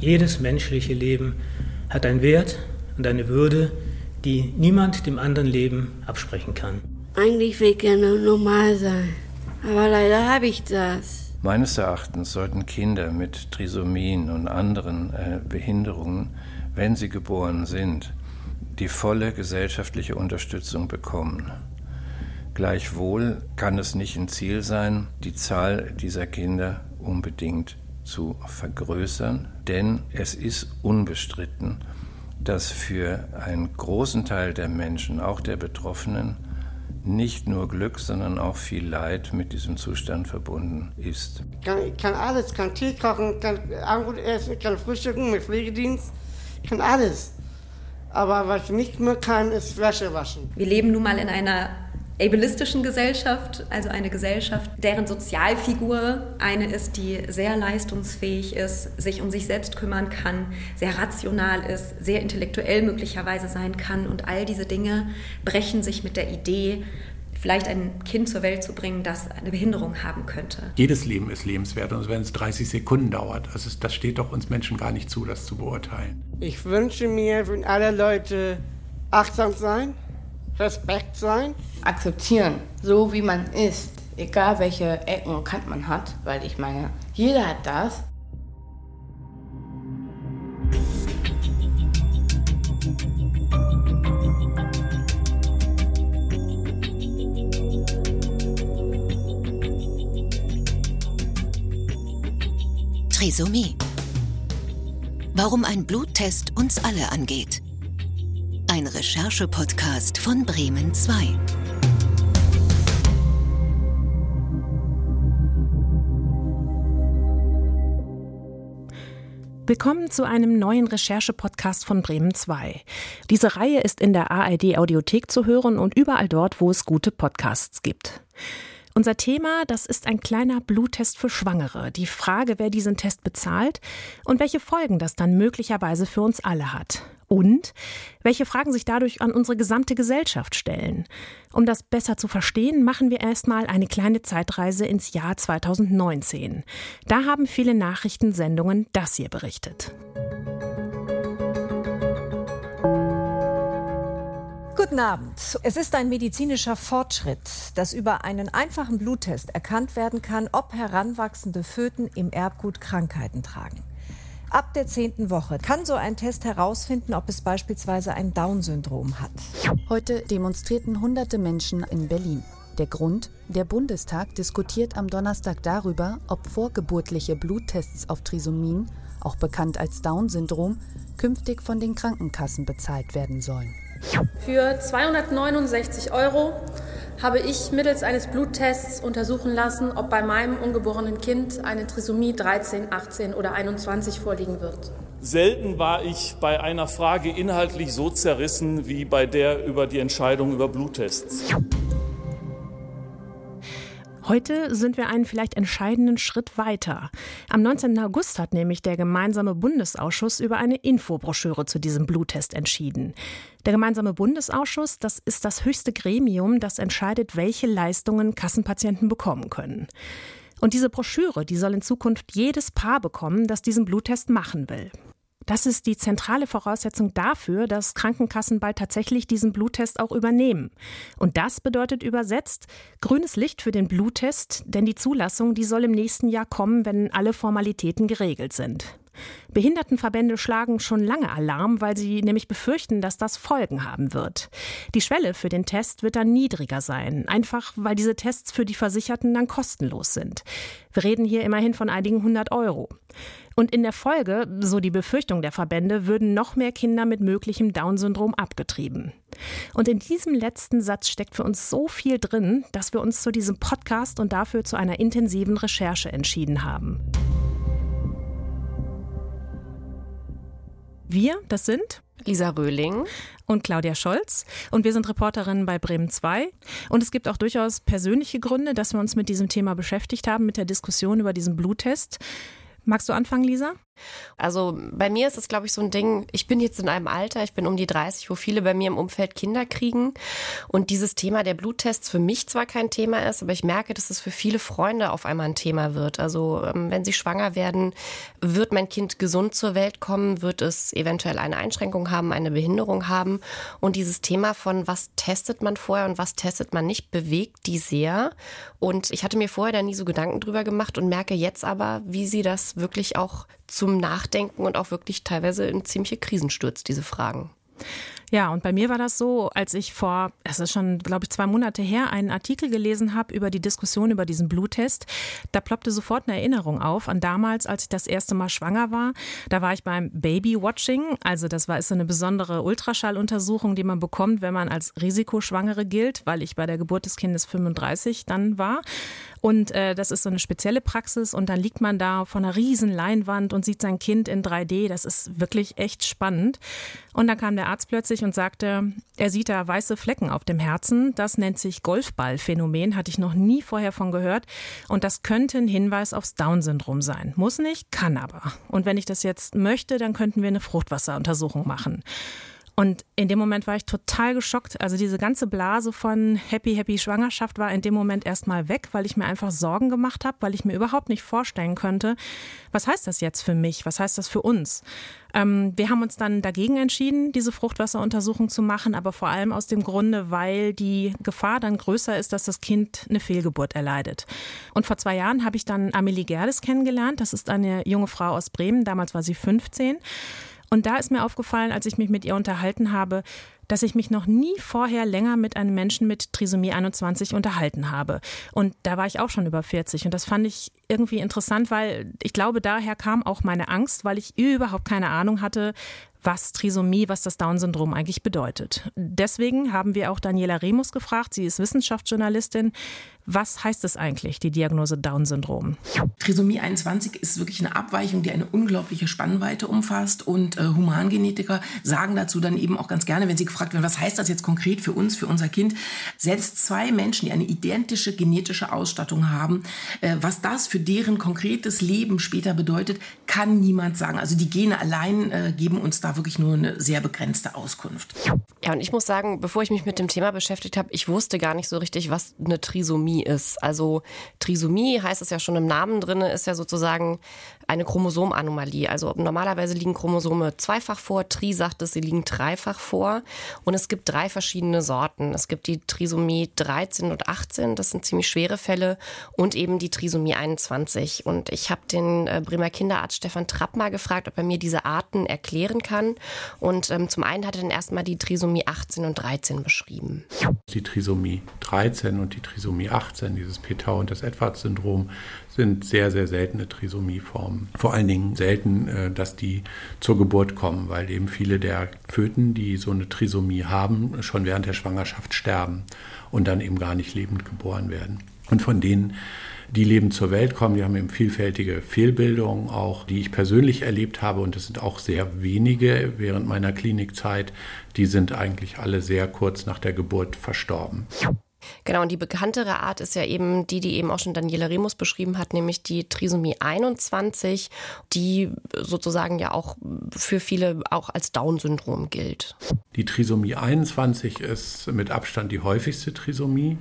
Jedes menschliche Leben hat einen Wert und eine Würde, die niemand dem anderen Leben absprechen kann. Eigentlich will ich gerne normal sein, aber leider habe ich das. Meines Erachtens sollten Kinder mit Trisomien und anderen äh, Behinderungen, wenn sie geboren sind, die volle gesellschaftliche Unterstützung bekommen. Gleichwohl kann es nicht ein Ziel sein, die Zahl dieser Kinder unbedingt zu vergrößern, denn es ist unbestritten, dass für einen großen Teil der Menschen, auch der Betroffenen, nicht nur Glück, sondern auch viel Leid mit diesem Zustand verbunden ist. Ich kann, ich kann alles, kann Tee kochen, kann Abendbrot essen, kann frühstücken mit Pflegedienst, ich kann alles. Aber was ich nicht mehr kann, ist Wäsche waschen. Wir leben nun mal in einer ableistischen Gesellschaft, also eine Gesellschaft, deren Sozialfigur eine ist, die sehr leistungsfähig ist, sich um sich selbst kümmern kann, sehr rational ist, sehr intellektuell möglicherweise sein kann. Und all diese Dinge brechen sich mit der Idee, vielleicht ein Kind zur Welt zu bringen, das eine Behinderung haben könnte. Jedes Leben ist lebenswert, und wenn es 30 Sekunden dauert. Also das steht doch uns Menschen gar nicht zu, das zu beurteilen. Ich wünsche mir, wenn alle Leute achtsam sein, Respekt sein. Akzeptieren, so wie man ist. Egal welche Ecken und Kanten man hat, weil ich meine, jeder hat das. Trisomie. Warum ein Bluttest uns alle angeht. Ein Recherche-Podcast von Bremen 2. Willkommen zu einem neuen Recherche-Podcast von Bremen 2. Diese Reihe ist in der ARD Audiothek zu hören und überall dort, wo es gute Podcasts gibt. Unser Thema, das ist ein kleiner Bluttest für Schwangere. Die Frage, wer diesen Test bezahlt und welche Folgen das dann möglicherweise für uns alle hat. Und welche Fragen sich dadurch an unsere gesamte Gesellschaft stellen. Um das besser zu verstehen, machen wir erstmal eine kleine Zeitreise ins Jahr 2019. Da haben viele Nachrichtensendungen das hier berichtet. Guten Abend. Es ist ein medizinischer Fortschritt, dass über einen einfachen Bluttest erkannt werden kann, ob heranwachsende Föten im Erbgut Krankheiten tragen. Ab der zehnten Woche kann so ein Test herausfinden, ob es beispielsweise ein Down-Syndrom hat. Heute demonstrierten hunderte Menschen in Berlin. Der Grund? Der Bundestag diskutiert am Donnerstag darüber, ob vorgeburtliche Bluttests auf Trisomien, auch bekannt als Down-Syndrom, künftig von den Krankenkassen bezahlt werden sollen. Für 269 Euro habe ich mittels eines Bluttests untersuchen lassen, ob bei meinem ungeborenen Kind eine Trisomie 13, 18 oder 21 vorliegen wird. Selten war ich bei einer Frage inhaltlich so zerrissen wie bei der über die Entscheidung über Bluttests. Heute sind wir einen vielleicht entscheidenden Schritt weiter. Am 19. August hat nämlich der gemeinsame Bundesausschuss über eine Infobroschüre zu diesem Bluttest entschieden. Der gemeinsame Bundesausschuss, das ist das höchste Gremium, das entscheidet, welche Leistungen Kassenpatienten bekommen können. Und diese Broschüre, die soll in Zukunft jedes Paar bekommen, das diesen Bluttest machen will. Das ist die zentrale Voraussetzung dafür, dass Krankenkassen bald tatsächlich diesen Bluttest auch übernehmen. Und das bedeutet übersetzt grünes Licht für den Bluttest, denn die Zulassung, die soll im nächsten Jahr kommen, wenn alle Formalitäten geregelt sind. Behindertenverbände schlagen schon lange Alarm, weil sie nämlich befürchten, dass das Folgen haben wird. Die Schwelle für den Test wird dann niedriger sein, einfach weil diese Tests für die Versicherten dann kostenlos sind. Wir reden hier immerhin von einigen hundert Euro. Und in der Folge, so die Befürchtung der Verbände, würden noch mehr Kinder mit möglichem Down-Syndrom abgetrieben. Und in diesem letzten Satz steckt für uns so viel drin, dass wir uns zu diesem Podcast und dafür zu einer intensiven Recherche entschieden haben. Wir, das sind Lisa Röhling und Claudia Scholz. Und wir sind Reporterinnen bei Bremen 2. Und es gibt auch durchaus persönliche Gründe, dass wir uns mit diesem Thema beschäftigt haben, mit der Diskussion über diesen Bluttest. Magst du anfangen, Lisa? Also bei mir ist es, glaube ich, so ein Ding, ich bin jetzt in einem Alter, ich bin um die 30, wo viele bei mir im Umfeld Kinder kriegen. Und dieses Thema der Bluttests für mich zwar kein Thema ist, aber ich merke, dass es für viele Freunde auf einmal ein Thema wird. Also ähm, wenn sie schwanger werden, wird mein Kind gesund zur Welt kommen, wird es eventuell eine Einschränkung haben, eine Behinderung haben. Und dieses Thema von was testet man vorher und was testet man nicht, bewegt die sehr. Und ich hatte mir vorher da nie so Gedanken drüber gemacht und merke jetzt aber, wie sie das wirklich auch zum Nachdenken und auch wirklich teilweise in ziemliche Krisen stürzt, diese Fragen. Ja, und bei mir war das so, als ich vor, es ist schon, glaube ich, zwei Monate her, einen Artikel gelesen habe über die Diskussion über diesen Bluttest. Da ploppte sofort eine Erinnerung auf an damals, als ich das erste Mal schwanger war. Da war ich beim Baby-Watching. Also das war ist so eine besondere Ultraschalluntersuchung, die man bekommt, wenn man als Risikoschwangere gilt, weil ich bei der Geburt des Kindes 35 dann war. Und äh, das ist so eine spezielle Praxis und dann liegt man da vor einer riesen Leinwand und sieht sein Kind in 3D. Das ist wirklich echt spannend. Und dann kam der Arzt plötzlich und sagte, er sieht da weiße Flecken auf dem Herzen. Das nennt sich Golfballphänomen, hatte ich noch nie vorher von gehört. Und das könnte ein Hinweis aufs Down-Syndrom sein. Muss nicht, kann aber. Und wenn ich das jetzt möchte, dann könnten wir eine Fruchtwasseruntersuchung machen. Und in dem Moment war ich total geschockt. Also diese ganze Blase von Happy, Happy Schwangerschaft war in dem Moment erstmal weg, weil ich mir einfach Sorgen gemacht habe, weil ich mir überhaupt nicht vorstellen könnte, was heißt das jetzt für mich? Was heißt das für uns? Ähm, wir haben uns dann dagegen entschieden, diese Fruchtwasseruntersuchung zu machen, aber vor allem aus dem Grunde, weil die Gefahr dann größer ist, dass das Kind eine Fehlgeburt erleidet. Und vor zwei Jahren habe ich dann Amelie Gerdes kennengelernt. Das ist eine junge Frau aus Bremen. Damals war sie 15. Und da ist mir aufgefallen, als ich mich mit ihr unterhalten habe, dass ich mich noch nie vorher länger mit einem Menschen mit Trisomie 21 unterhalten habe. Und da war ich auch schon über 40. Und das fand ich irgendwie interessant, weil ich glaube, daher kam auch meine Angst, weil ich überhaupt keine Ahnung hatte, was Trisomie, was das Down-Syndrom eigentlich bedeutet. Deswegen haben wir auch Daniela Remus gefragt, sie ist Wissenschaftsjournalistin, was heißt es eigentlich, die Diagnose Down-Syndrom? Trisomie 21 ist wirklich eine Abweichung, die eine unglaubliche Spannweite umfasst. Und äh, Humangenetiker sagen dazu dann eben auch ganz gerne, wenn sie gefragt werden, was heißt das jetzt konkret für uns, für unser Kind? Selbst zwei Menschen, die eine identische genetische Ausstattung haben, äh, was das für deren konkretes Leben später bedeutet, kann niemand sagen. Also die Gene allein äh, geben uns da wirklich nur eine sehr begrenzte Auskunft. Ja, und ich muss sagen, bevor ich mich mit dem Thema beschäftigt habe, ich wusste gar nicht so richtig, was eine Trisomie Trisomie ist. Also Trisomie heißt es ja schon im Namen drin, ist ja sozusagen eine Chromosomanomalie. Also normalerweise liegen Chromosome zweifach vor, Tri sagt es, sie liegen dreifach vor. Und es gibt drei verschiedene Sorten. Es gibt die Trisomie 13 und 18, das sind ziemlich schwere Fälle, und eben die Trisomie 21. Und ich habe den äh, Bremer Kinderarzt Stefan Trapp mal gefragt, ob er mir diese Arten erklären kann. Und ähm, zum einen hat er dann erstmal die Trisomie 18 und 13 beschrieben. Die Trisomie 13 und die Trisomie 18, dieses Petau und das Edwards-Syndrom, sind sehr, sehr seltene Trisomieformen. Vor allen Dingen selten, äh, dass die zur Geburt kommen, weil eben viele der Föten, die so eine Trisomie haben, schon während der Schwangerschaft sterben und dann eben gar nicht lebend geboren werden. Und von denen, die lebend zur Welt kommen, die haben eben vielfältige Fehlbildungen auch, die ich persönlich erlebt habe und das sind auch sehr wenige während meiner Klinikzeit, die sind eigentlich alle sehr kurz nach der Geburt verstorben. Genau, und die bekanntere Art ist ja eben die, die eben auch schon Daniela Remus beschrieben hat, nämlich die Trisomie 21, die sozusagen ja auch für viele auch als Down-Syndrom gilt. Die Trisomie 21 ist mit Abstand die häufigste Trisomie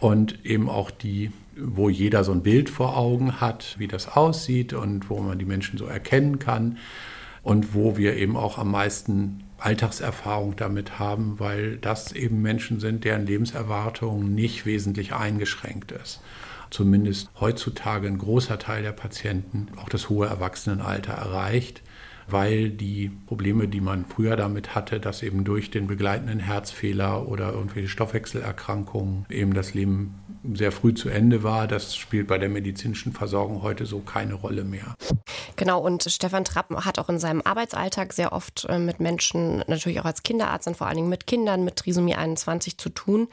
und eben auch die, wo jeder so ein Bild vor Augen hat, wie das aussieht und wo man die Menschen so erkennen kann und wo wir eben auch am meisten Alltagserfahrung damit haben, weil das eben Menschen sind, deren Lebenserwartung nicht wesentlich eingeschränkt ist. Zumindest heutzutage ein großer Teil der Patienten auch das hohe Erwachsenenalter erreicht, weil die Probleme, die man früher damit hatte, dass eben durch den begleitenden Herzfehler oder irgendwelche Stoffwechselerkrankungen eben das Leben sehr früh zu Ende war, das spielt bei der medizinischen Versorgung heute so keine Rolle mehr. Genau, und Stefan Trapp hat auch in seinem Arbeitsalltag sehr oft äh, mit Menschen, natürlich auch als Kinderarzt und vor allen Dingen mit Kindern mit Trisomie 21 zu tun.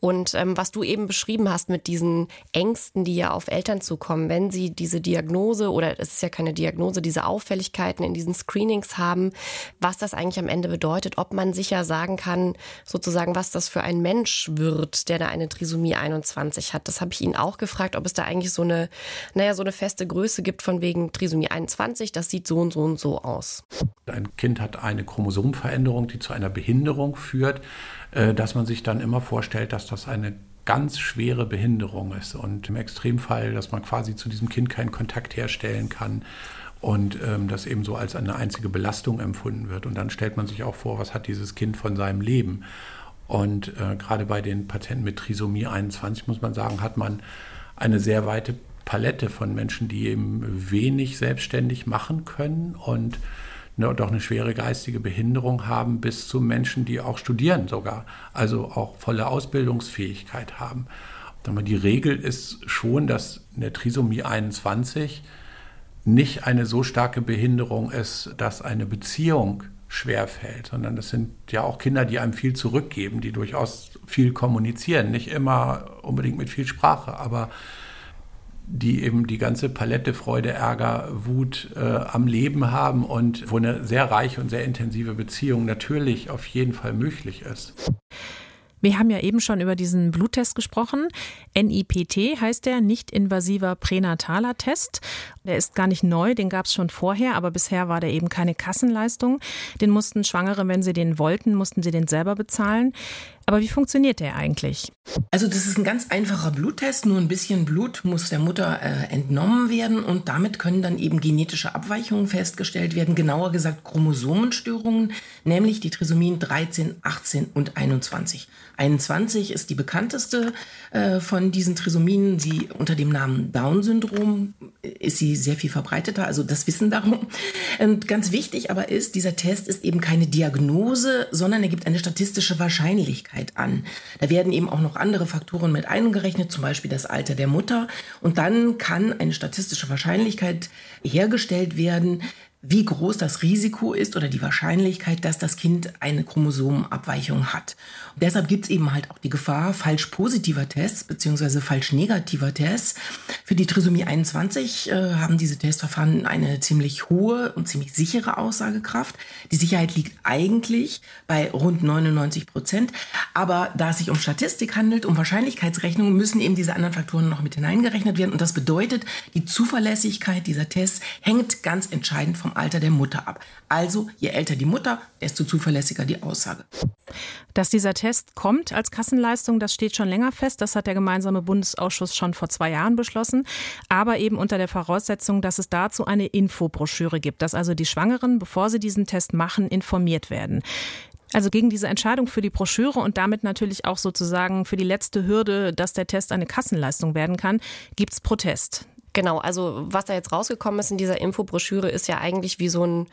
Und ähm, was du eben beschrieben hast mit diesen Ängsten, die ja auf Eltern zukommen, wenn sie diese Diagnose oder es ist ja keine Diagnose, diese Auffälligkeiten in diesen Screenings haben, was das eigentlich am Ende bedeutet, ob man sicher sagen kann, sozusagen, was das für ein Mensch wird, der da eine Trisomie 21 hat. Das habe ich ihn auch gefragt, ob es da eigentlich so eine, naja, so eine feste Größe gibt von wegen Trisomie 21 21, das sieht so und so und so aus. Ein Kind hat eine Chromosomveränderung, die zu einer Behinderung führt, äh, dass man sich dann immer vorstellt, dass das eine ganz schwere Behinderung ist und im Extremfall, dass man quasi zu diesem Kind keinen Kontakt herstellen kann und ähm, das eben so als eine einzige Belastung empfunden wird. Und dann stellt man sich auch vor, was hat dieses Kind von seinem Leben. Und äh, gerade bei den Patienten mit Trisomie 21 muss man sagen, hat man eine sehr weite Palette von Menschen, die eben wenig selbstständig machen können und ne, doch eine schwere geistige Behinderung haben, bis zu Menschen, die auch studieren sogar, also auch volle Ausbildungsfähigkeit haben. Die Regel ist schon, dass eine Trisomie 21 nicht eine so starke Behinderung ist, dass eine Beziehung schwerfällt, sondern das sind ja auch Kinder, die einem viel zurückgeben, die durchaus viel kommunizieren, nicht immer unbedingt mit viel Sprache, aber die eben die ganze Palette Freude, Ärger, Wut äh, am Leben haben und wo eine sehr reiche und sehr intensive Beziehung natürlich auf jeden Fall möglich ist. Wir haben ja eben schon über diesen Bluttest gesprochen. NIPT heißt der, nicht-invasiver pränataler Test. Der ist gar nicht neu, den gab es schon vorher, aber bisher war der eben keine Kassenleistung. Den mussten Schwangere, wenn sie den wollten, mussten sie den selber bezahlen. Aber wie funktioniert der eigentlich? Also das ist ein ganz einfacher Bluttest. Nur ein bisschen Blut muss der Mutter äh, entnommen werden und damit können dann eben genetische Abweichungen festgestellt werden. Genauer gesagt Chromosomenstörungen, nämlich die Trisomien 13, 18 und 21. 21 ist die bekannteste äh, von diesen Trisomien. Sie unter dem Namen Down-Syndrom ist sie sehr viel verbreiteter, also das Wissen darum. Und ganz wichtig aber ist, dieser Test ist eben keine Diagnose, sondern er gibt eine statistische Wahrscheinlichkeit an. Da werden eben auch noch andere Faktoren mit eingerechnet, zum Beispiel das Alter der Mutter. Und dann kann eine statistische Wahrscheinlichkeit hergestellt werden, wie groß das Risiko ist oder die Wahrscheinlichkeit, dass das Kind eine Chromosomenabweichung hat. Und deshalb gibt es eben halt auch die Gefahr falsch positiver Tests bzw. falsch negativer Tests. Für die Trisomie 21 äh, haben diese Testverfahren eine ziemlich hohe und ziemlich sichere Aussagekraft. Die Sicherheit liegt eigentlich bei rund 99 Prozent. Aber da es sich um Statistik handelt, um Wahrscheinlichkeitsrechnungen, müssen eben diese anderen Faktoren noch mit hineingerechnet werden. Und das bedeutet, die Zuverlässigkeit dieser Tests hängt ganz entscheidend vom Alter der Mutter ab. Also je älter die Mutter, desto zuverlässiger die Aussage. Dass dieser Test kommt als Kassenleistung, das steht schon länger fest. Das hat der gemeinsame Bundesausschuss schon vor zwei Jahren beschlossen. Aber eben unter der Voraussetzung, dass es dazu eine Infobroschüre gibt, dass also die Schwangeren, bevor sie diesen Test machen, informiert werden. Also gegen diese Entscheidung für die Broschüre und damit natürlich auch sozusagen für die letzte Hürde, dass der Test eine Kassenleistung werden kann, gibt es Protest. Genau, also was da jetzt rausgekommen ist in dieser Infobroschüre ist ja eigentlich wie so ein,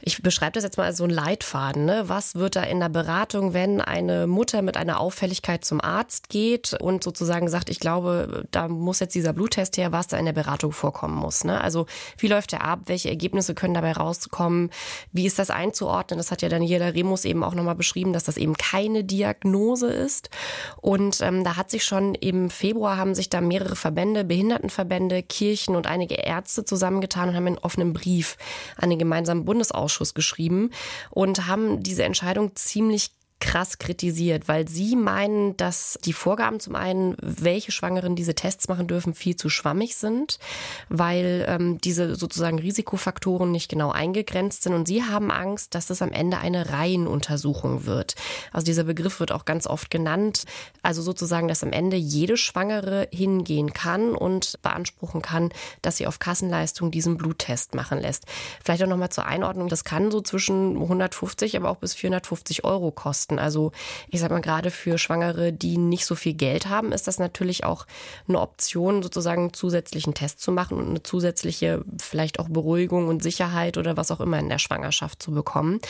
ich beschreibe das jetzt mal als so ein Leitfaden. Ne? Was wird da in der Beratung, wenn eine Mutter mit einer Auffälligkeit zum Arzt geht und sozusagen sagt, ich glaube, da muss jetzt dieser Bluttest her, was da in der Beratung vorkommen muss. Ne? Also wie läuft der ab, welche Ergebnisse können dabei rauskommen, wie ist das einzuordnen? Das hat ja Daniela Remus eben auch nochmal beschrieben, dass das eben keine Diagnose ist. Und ähm, da hat sich schon im Februar haben sich da mehrere Verbände, Behindertenverbände, Kirchen und einige Ärzte zusammengetan und haben einen offenen Brief an den gemeinsamen Bundesausschuss geschrieben und haben diese Entscheidung ziemlich krass kritisiert, weil sie meinen, dass die Vorgaben zum einen, welche Schwangeren diese Tests machen dürfen, viel zu schwammig sind, weil ähm, diese sozusagen Risikofaktoren nicht genau eingegrenzt sind und sie haben Angst, dass es am Ende eine Reihenuntersuchung wird. Also dieser Begriff wird auch ganz oft genannt, also sozusagen, dass am Ende jede Schwangere hingehen kann und beanspruchen kann, dass sie auf Kassenleistung diesen Bluttest machen lässt. Vielleicht auch nochmal zur Einordnung, das kann so zwischen 150, aber auch bis 450 Euro kosten kosten. Also ich sage mal, gerade für Schwangere, die nicht so viel Geld haben, ist das natürlich auch eine Option, sozusagen einen zusätzlichen Test zu machen und eine zusätzliche vielleicht auch Beruhigung und Sicherheit oder was auch immer in der Schwangerschaft zu bekommen.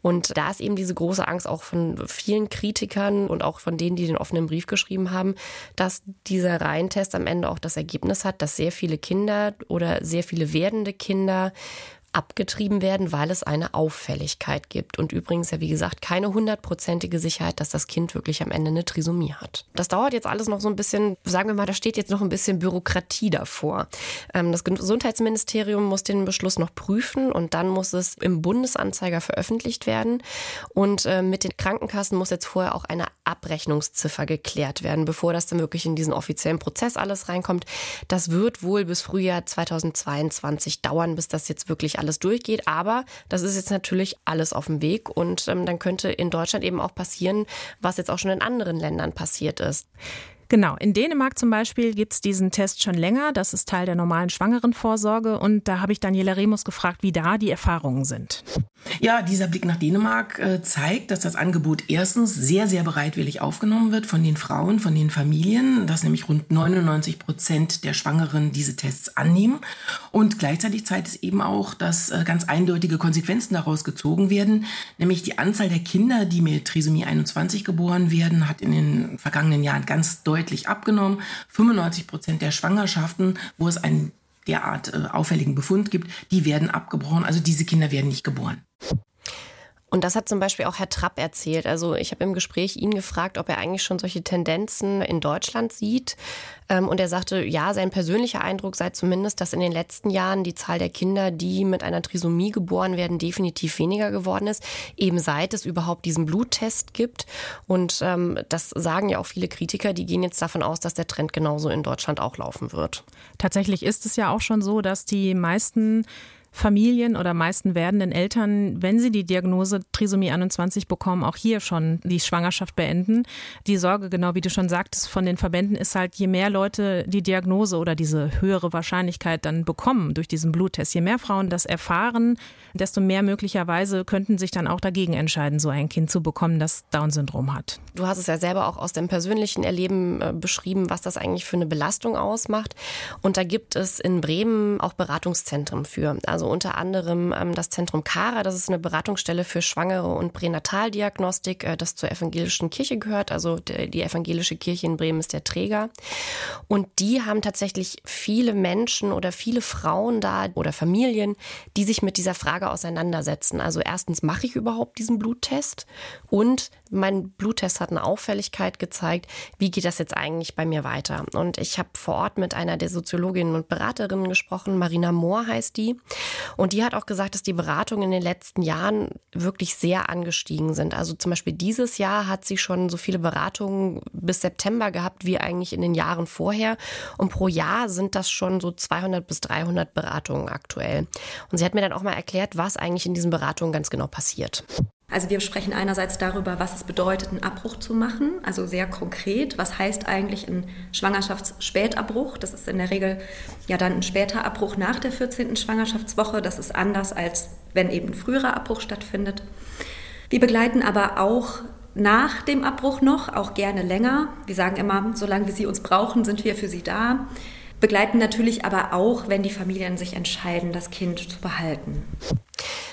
Und da ist eben diese große Angst auch von vielen Kritikern und auch von denen, die den offenen Brief geschrieben haben, dass dieser Reihentest am Ende auch das Ergebnis hat, dass sehr viele Kinder oder sehr viele werdende Kinder abgetrieben werden, weil es eine Auffälligkeit gibt. Und übrigens ja, wie gesagt, keine hundertprozentige Sicherheit, dass das Kind wirklich am Ende eine Trisomie hat. Das dauert jetzt alles noch so ein bisschen, sagen wir mal, da steht jetzt noch ein bisschen Bürokratie davor. Ähm, das Gesundheitsministerium muss den Beschluss noch prüfen und dann muss es im Bundesanzeiger veröffentlicht werden. Und äh, mit den Krankenkassen muss jetzt vorher auch eine Abrechnungsziffer geklärt werden, bevor das dann wirklich in diesen offiziellen Prozess alles reinkommt. Das wird wohl bis Frühjahr 2022 dauern, bis das jetzt wirklich alles durchgeht. Aber das ist jetzt natürlich alles auf dem Weg und ähm, dann könnte in Deutschland eben auch passieren, was jetzt auch schon in anderen Ländern passiert ist. Genau, in Dänemark zum Beispiel gibt es diesen Test schon länger. Das ist Teil der normalen Schwangerenvorsorge. Und da habe ich Daniela Remus gefragt, wie da die Erfahrungen sind. Ja, dieser Blick nach Dänemark äh, zeigt, dass das Angebot erstens sehr, sehr bereitwillig aufgenommen wird von den Frauen, von den Familien, dass nämlich rund 99 Prozent der Schwangeren diese Tests annehmen. Und gleichzeitig zeigt es eben auch, dass äh, ganz eindeutige Konsequenzen daraus gezogen werden, nämlich die Anzahl der Kinder, die mit Trisomie 21 geboren werden, hat in den vergangenen Jahren ganz deutlich abgenommen. 95 Prozent der Schwangerschaften, wo es einen derart äh, auffälligen Befund gibt, die werden abgebrochen. Also diese Kinder werden nicht geboren. Und das hat zum Beispiel auch Herr Trapp erzählt. Also ich habe im Gespräch ihn gefragt, ob er eigentlich schon solche Tendenzen in Deutschland sieht. Ähm, und er sagte, ja, sein persönlicher Eindruck sei zumindest, dass in den letzten Jahren die Zahl der Kinder, die mit einer Trisomie geboren werden, definitiv weniger geworden ist, eben seit es überhaupt diesen Bluttest gibt. Und ähm, das sagen ja auch viele Kritiker, die gehen jetzt davon aus, dass der Trend genauso in Deutschland auch laufen wird. Tatsächlich ist es ja auch schon so, dass die meisten Familien oder meisten werdenden Eltern, wenn sie die Diagnose Trisomie 21 bekommen, auch hier schon die Schwangerschaft beenden. Die Sorge, genau wie du schon sagtest, von den Verbänden ist halt, je mehr Leute die Diagnose oder diese höhere Wahrscheinlichkeit dann bekommen durch diesen Bluttest, je mehr Frauen das erfahren, desto mehr möglicherweise könnten sich dann auch dagegen entscheiden, so ein Kind zu bekommen, das Down-Syndrom hat. Du hast es ja selber auch aus dem persönlichen Erleben äh, beschrieben, was das eigentlich für eine Belastung ausmacht. Und da gibt es in Bremen auch Beratungszentren für. Also also unter anderem ähm, das Zentrum Kara, das ist eine Beratungsstelle für Schwangere und Pränataldiagnostik, äh, das zur evangelischen Kirche gehört. Also die evangelische Kirche in Bremen ist der Träger. Und die haben tatsächlich viele Menschen oder viele Frauen da oder Familien, die sich mit dieser Frage auseinandersetzen. Also erstens, mache ich überhaupt diesen Bluttest? Und mein Bluttest hat eine Auffälligkeit gezeigt. Wie geht das jetzt eigentlich bei mir weiter? Und ich habe vor Ort mit einer der Soziologinnen und Beraterinnen gesprochen. Marina Mohr heißt die. Und die hat auch gesagt, dass die Beratungen in den letzten Jahren wirklich sehr angestiegen sind. Also zum Beispiel dieses Jahr hat sie schon so viele Beratungen bis September gehabt wie eigentlich in den Jahren vorher. Und pro Jahr sind das schon so 200 bis 300 Beratungen aktuell. Und sie hat mir dann auch mal erklärt, was eigentlich in diesen Beratungen ganz genau passiert. Also wir sprechen einerseits darüber, was es bedeutet, einen Abbruch zu machen, also sehr konkret. Was heißt eigentlich ein Schwangerschaftsspätabbruch? Das ist in der Regel ja dann ein später Abbruch nach der 14. Schwangerschaftswoche. Das ist anders, als wenn eben ein früherer Abbruch stattfindet. Wir begleiten aber auch nach dem Abbruch noch, auch gerne länger. Wir sagen immer, solange wir Sie uns brauchen, sind wir für Sie da. Begleiten natürlich aber auch, wenn die Familien sich entscheiden, das Kind zu behalten.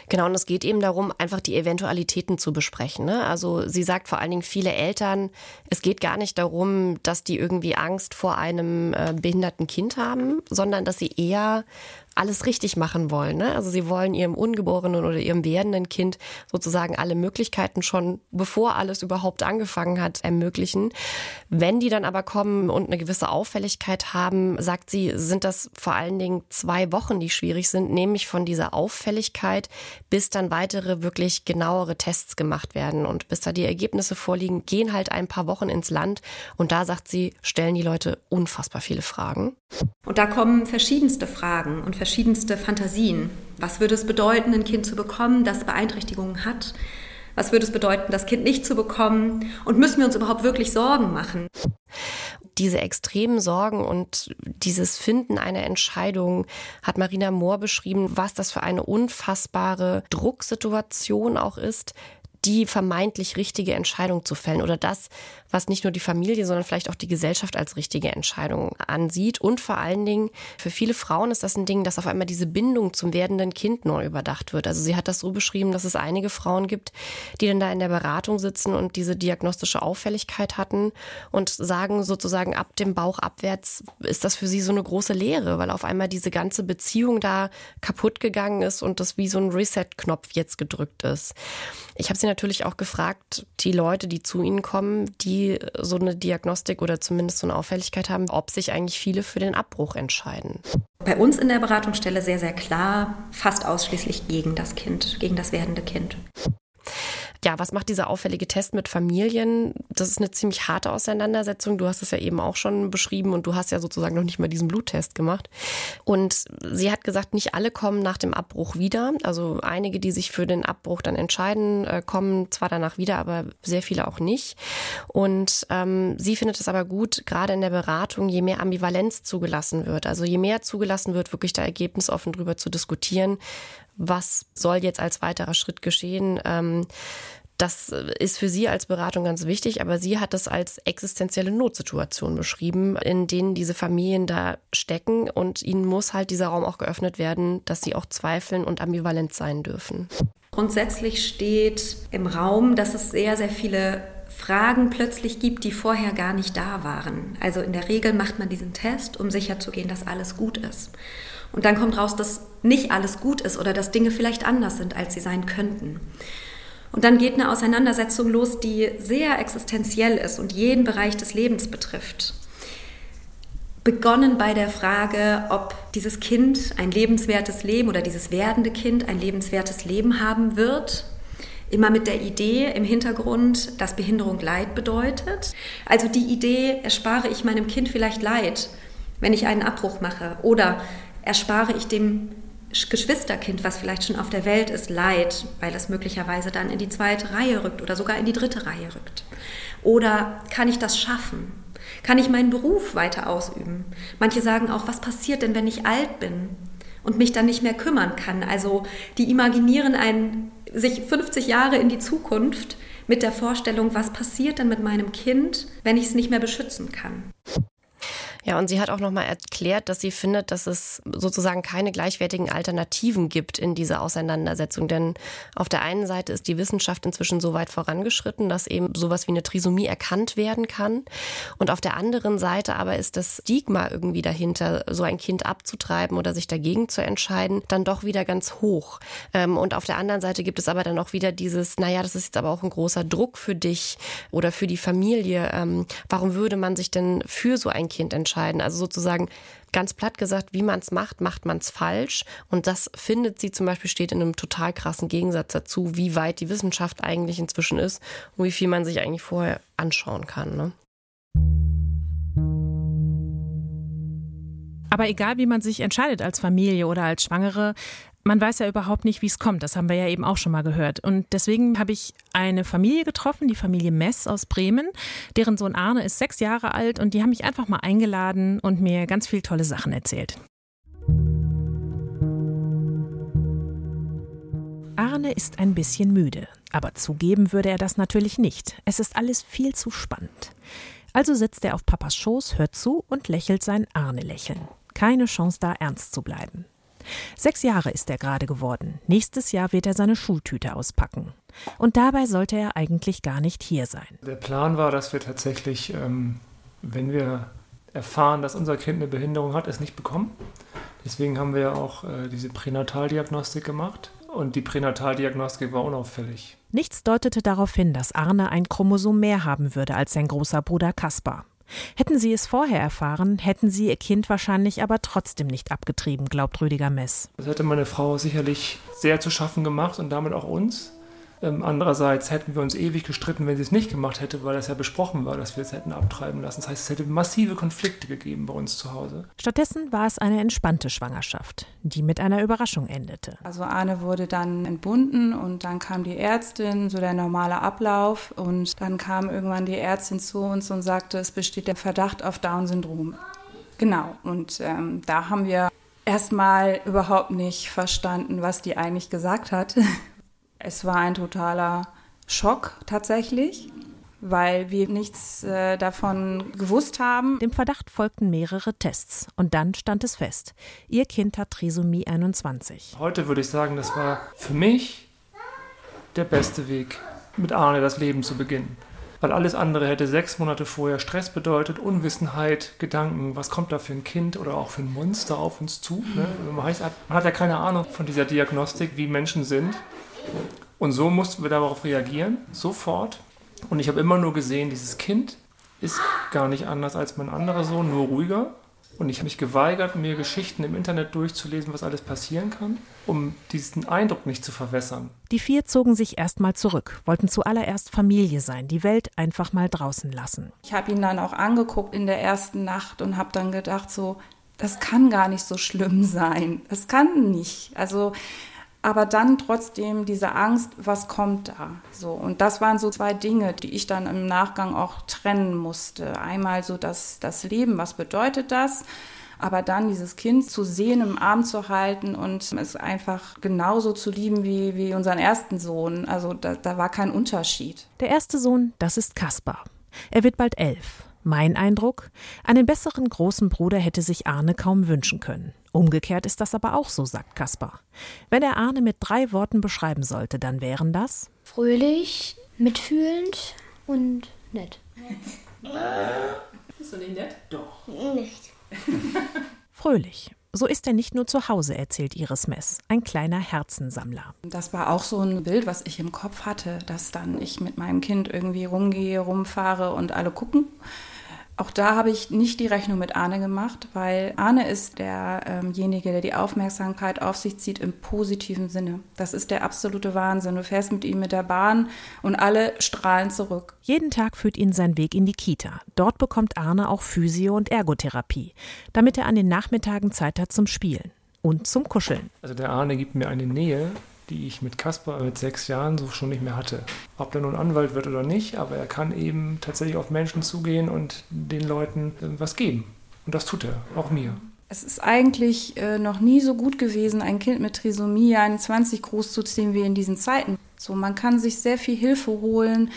Genau, und es geht eben darum, einfach die Eventualitäten zu besprechen. Ne? Also sie sagt vor allen Dingen viele Eltern, es geht gar nicht darum, dass die irgendwie Angst vor einem äh, behinderten Kind haben, sondern dass sie eher alles richtig machen wollen. Ne? Also sie wollen ihrem ungeborenen oder ihrem werdenden Kind sozusagen alle Möglichkeiten schon, bevor alles überhaupt angefangen hat, ermöglichen. Wenn die dann aber kommen und eine gewisse Auffälligkeit haben, sagt sie, sind das vor allen Dingen zwei Wochen, die schwierig sind, nämlich von dieser Auffälligkeit bis dann weitere wirklich genauere Tests gemacht werden. Und bis da die Ergebnisse vorliegen, gehen halt ein paar Wochen ins Land. Und da sagt sie, stellen die Leute unfassbar viele Fragen. Und da kommen verschiedenste Fragen und verschiedenste Fantasien. Was würde es bedeuten, ein Kind zu bekommen, das Beeinträchtigungen hat? Was würde es bedeuten, das Kind nicht zu bekommen? Und müssen wir uns überhaupt wirklich Sorgen machen? Diese extremen Sorgen und dieses Finden einer Entscheidung hat Marina Mohr beschrieben, was das für eine unfassbare Drucksituation auch ist, die vermeintlich richtige Entscheidung zu fällen oder das, was nicht nur die Familie, sondern vielleicht auch die Gesellschaft als richtige Entscheidung ansieht. Und vor allen Dingen, für viele Frauen ist das ein Ding, dass auf einmal diese Bindung zum werdenden Kind neu überdacht wird. Also sie hat das so beschrieben, dass es einige Frauen gibt, die dann da in der Beratung sitzen und diese diagnostische Auffälligkeit hatten und sagen sozusagen ab dem Bauch abwärts ist das für sie so eine große Lehre, weil auf einmal diese ganze Beziehung da kaputt gegangen ist und das wie so ein Reset-Knopf jetzt gedrückt ist. Ich habe sie natürlich auch gefragt, die Leute, die zu ihnen kommen, die so eine Diagnostik oder zumindest so eine Auffälligkeit haben, ob sich eigentlich viele für den Abbruch entscheiden. Bei uns in der Beratungsstelle sehr, sehr klar, fast ausschließlich gegen das Kind, gegen das werdende Kind. Ja, was macht dieser auffällige Test mit Familien? Das ist eine ziemlich harte Auseinandersetzung. Du hast es ja eben auch schon beschrieben und du hast ja sozusagen noch nicht mal diesen Bluttest gemacht. Und sie hat gesagt, nicht alle kommen nach dem Abbruch wieder. Also einige, die sich für den Abbruch dann entscheiden, äh, kommen zwar danach wieder, aber sehr viele auch nicht. Und ähm, sie findet es aber gut, gerade in der Beratung, je mehr Ambivalenz zugelassen wird. Also je mehr zugelassen wird, wirklich da ergebnisoffen drüber zu diskutieren, was soll jetzt als weiterer Schritt geschehen. Ähm, das ist für sie als Beratung ganz wichtig, aber sie hat das als existenzielle Notsituation beschrieben, in denen diese Familien da stecken und ihnen muss halt dieser Raum auch geöffnet werden, dass sie auch zweifeln und ambivalent sein dürfen. Grundsätzlich steht im Raum, dass es sehr, sehr viele Fragen plötzlich gibt, die vorher gar nicht da waren. Also in der Regel macht man diesen Test, um sicherzugehen, dass alles gut ist. Und dann kommt raus, dass nicht alles gut ist oder dass Dinge vielleicht anders sind, als sie sein könnten. Und dann geht eine Auseinandersetzung los, die sehr existenziell ist und jeden Bereich des Lebens betrifft. Begonnen bei der Frage, ob dieses Kind ein lebenswertes Leben oder dieses werdende Kind ein lebenswertes Leben haben wird. Immer mit der Idee im Hintergrund, dass Behinderung Leid bedeutet. Also die Idee, erspare ich meinem Kind vielleicht Leid, wenn ich einen Abbruch mache. Oder erspare ich dem Geschwisterkind, was vielleicht schon auf der Welt ist, Leid, weil es möglicherweise dann in die zweite Reihe rückt oder sogar in die dritte Reihe rückt? Oder kann ich das schaffen? Kann ich meinen Beruf weiter ausüben? Manche sagen auch, was passiert denn, wenn ich alt bin und mich dann nicht mehr kümmern kann? Also die imaginieren einen, sich 50 Jahre in die Zukunft mit der Vorstellung, was passiert denn mit meinem Kind, wenn ich es nicht mehr beschützen kann? Ja, und sie hat auch nochmal erklärt, dass sie findet, dass es sozusagen keine gleichwertigen Alternativen gibt in dieser Auseinandersetzung. Denn auf der einen Seite ist die Wissenschaft inzwischen so weit vorangeschritten, dass eben sowas wie eine Trisomie erkannt werden kann. Und auf der anderen Seite aber ist das Stigma irgendwie dahinter, so ein Kind abzutreiben oder sich dagegen zu entscheiden, dann doch wieder ganz hoch. Ähm, und auf der anderen Seite gibt es aber dann auch wieder dieses, naja, das ist jetzt aber auch ein großer Druck für dich oder für die Familie. Ähm, warum würde man sich denn für so ein Kind entscheiden? Entscheiden. Also sozusagen ganz platt gesagt, wie man es macht, macht man es falsch. Und das findet sie zum Beispiel steht in einem total krassen Gegensatz dazu, wie weit die Wissenschaft eigentlich inzwischen ist und wie viel man sich eigentlich vorher anschauen kann. Ne? Aber egal, wie man sich entscheidet als Familie oder als Schwangere, man weiß ja überhaupt nicht, wie es kommt. Das haben wir ja eben auch schon mal gehört. Und deswegen habe ich eine Familie getroffen, die Familie Mess aus Bremen. Deren Sohn Arne ist sechs Jahre alt und die haben mich einfach mal eingeladen und mir ganz viele tolle Sachen erzählt. Arne ist ein bisschen müde, aber zugeben würde er das natürlich nicht. Es ist alles viel zu spannend. Also sitzt er auf Papas Schoß, hört zu und lächelt sein Arne-Lächeln. Keine Chance da, ernst zu bleiben. Sechs Jahre ist er gerade geworden. Nächstes Jahr wird er seine Schultüte auspacken. Und dabei sollte er eigentlich gar nicht hier sein. Der Plan war, dass wir tatsächlich, ähm, wenn wir erfahren, dass unser Kind eine Behinderung hat, es nicht bekommen. Deswegen haben wir ja auch äh, diese Pränataldiagnostik gemacht. Und die Pränataldiagnostik war unauffällig. Nichts deutete darauf hin, dass Arne ein Chromosom mehr haben würde als sein großer Bruder Kaspar. Hätten sie es vorher erfahren, hätten sie ihr Kind wahrscheinlich aber trotzdem nicht abgetrieben, glaubt Rüdiger Mess. Das hätte meine Frau sicherlich sehr zu schaffen gemacht und damit auch uns. Ähm, andererseits hätten wir uns ewig gestritten, wenn sie es nicht gemacht hätte, weil das ja besprochen war, dass wir es hätten abtreiben lassen. Das heißt, es hätte massive Konflikte gegeben bei uns zu Hause. Stattdessen war es eine entspannte Schwangerschaft, die mit einer Überraschung endete. Also Arne wurde dann entbunden und dann kam die Ärztin, so der normale Ablauf. Und dann kam irgendwann die Ärztin zu uns und sagte, es besteht der Verdacht auf Down-Syndrom. Genau, und ähm, da haben wir erstmal überhaupt nicht verstanden, was die eigentlich gesagt hat, es war ein totaler Schock tatsächlich weil wir nichts äh, davon gewusst haben. Dem Verdacht folgten mehrere Tests und dann stand es fest. Ihr Kind hat Trisomie 21. Heute würde ich sagen, das war für mich der beste Weg, mit Arne das Leben zu beginnen. Weil alles andere hätte sechs Monate vorher Stress bedeutet, Unwissenheit, Gedanken, was kommt da für ein Kind oder auch für ein Monster auf uns zu. Ne? Man, heißt, man hat ja keine Ahnung von dieser Diagnostik, wie Menschen sind. Und so mussten wir darauf reagieren, sofort. Und ich habe immer nur gesehen, dieses Kind ist gar nicht anders als mein anderer Sohn, nur ruhiger. Und ich habe mich geweigert, mir Geschichten im Internet durchzulesen, was alles passieren kann, um diesen Eindruck nicht zu verwässern. Die vier zogen sich erstmal zurück, wollten zuallererst Familie sein, die Welt einfach mal draußen lassen. Ich habe ihn dann auch angeguckt in der ersten Nacht und habe dann gedacht, so, das kann gar nicht so schlimm sein. Das kann nicht. Also aber dann trotzdem diese Angst, was kommt da? So und das waren so zwei Dinge, die ich dann im Nachgang auch trennen musste. Einmal so das das Leben, was bedeutet das? Aber dann dieses Kind zu sehen, im Arm zu halten und es einfach genauso zu lieben wie, wie unseren ersten Sohn. Also da, da war kein Unterschied. Der erste Sohn, das ist Kaspar. Er wird bald elf. Mein Eindruck? Einen besseren großen Bruder hätte sich Arne kaum wünschen können. Umgekehrt ist das aber auch so, sagt Kaspar. Wenn er Arne mit drei Worten beschreiben sollte, dann wären das fröhlich, mitfühlend und nett. Bist du nicht nett? Doch. Nicht. fröhlich. So ist er nicht nur zu Hause, erzählt Iris Mess, ein kleiner Herzensammler. Das war auch so ein Bild, was ich im Kopf hatte, dass dann ich mit meinem Kind irgendwie rumgehe, rumfahre und alle gucken. Auch da habe ich nicht die Rechnung mit Arne gemacht, weil Arne ist derjenige, der die Aufmerksamkeit auf sich zieht im positiven Sinne. Das ist der absolute Wahnsinn. Du fährst mit ihm mit der Bahn und alle strahlen zurück. Jeden Tag führt ihn sein Weg in die Kita. Dort bekommt Arne auch Physio- und Ergotherapie, damit er an den Nachmittagen Zeit hat zum Spielen und zum Kuscheln. Also der Arne gibt mir eine Nähe, die ich mit Kasper mit sechs Jahren so schon nicht mehr hatte. Ob der nun Anwalt wird oder nicht, aber er kann eben tatsächlich auf Menschen zugehen und den Leuten äh, was geben. Und das tut er, auch mir. Es ist eigentlich äh, noch nie so gut gewesen, ein Kind mit Trisomie 21 großzuziehen wie in diesen Zeiten. So, man kann sich sehr viel Hilfe holen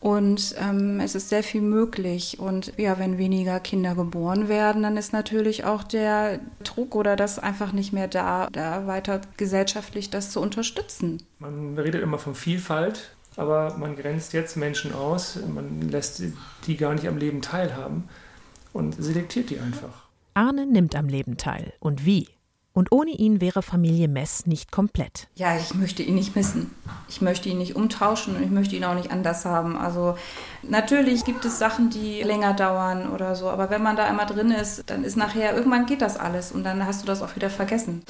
und ähm, es ist sehr viel möglich. Und ja, wenn weniger Kinder geboren werden, dann ist natürlich auch der Druck oder das einfach nicht mehr da, da weiter gesellschaftlich das zu unterstützen. Man redet immer von Vielfalt, aber man grenzt jetzt Menschen aus, man lässt die gar nicht am Leben teilhaben und selektiert die einfach. Arne nimmt am Leben teil. Und wie? Und ohne ihn wäre Familie Mess nicht komplett. Ja, ich möchte ihn nicht missen. Ich möchte ihn nicht umtauschen und ich möchte ihn auch nicht anders haben. Also natürlich gibt es Sachen, die länger dauern oder so. Aber wenn man da einmal drin ist, dann ist nachher, irgendwann geht das alles und dann hast du das auch wieder vergessen.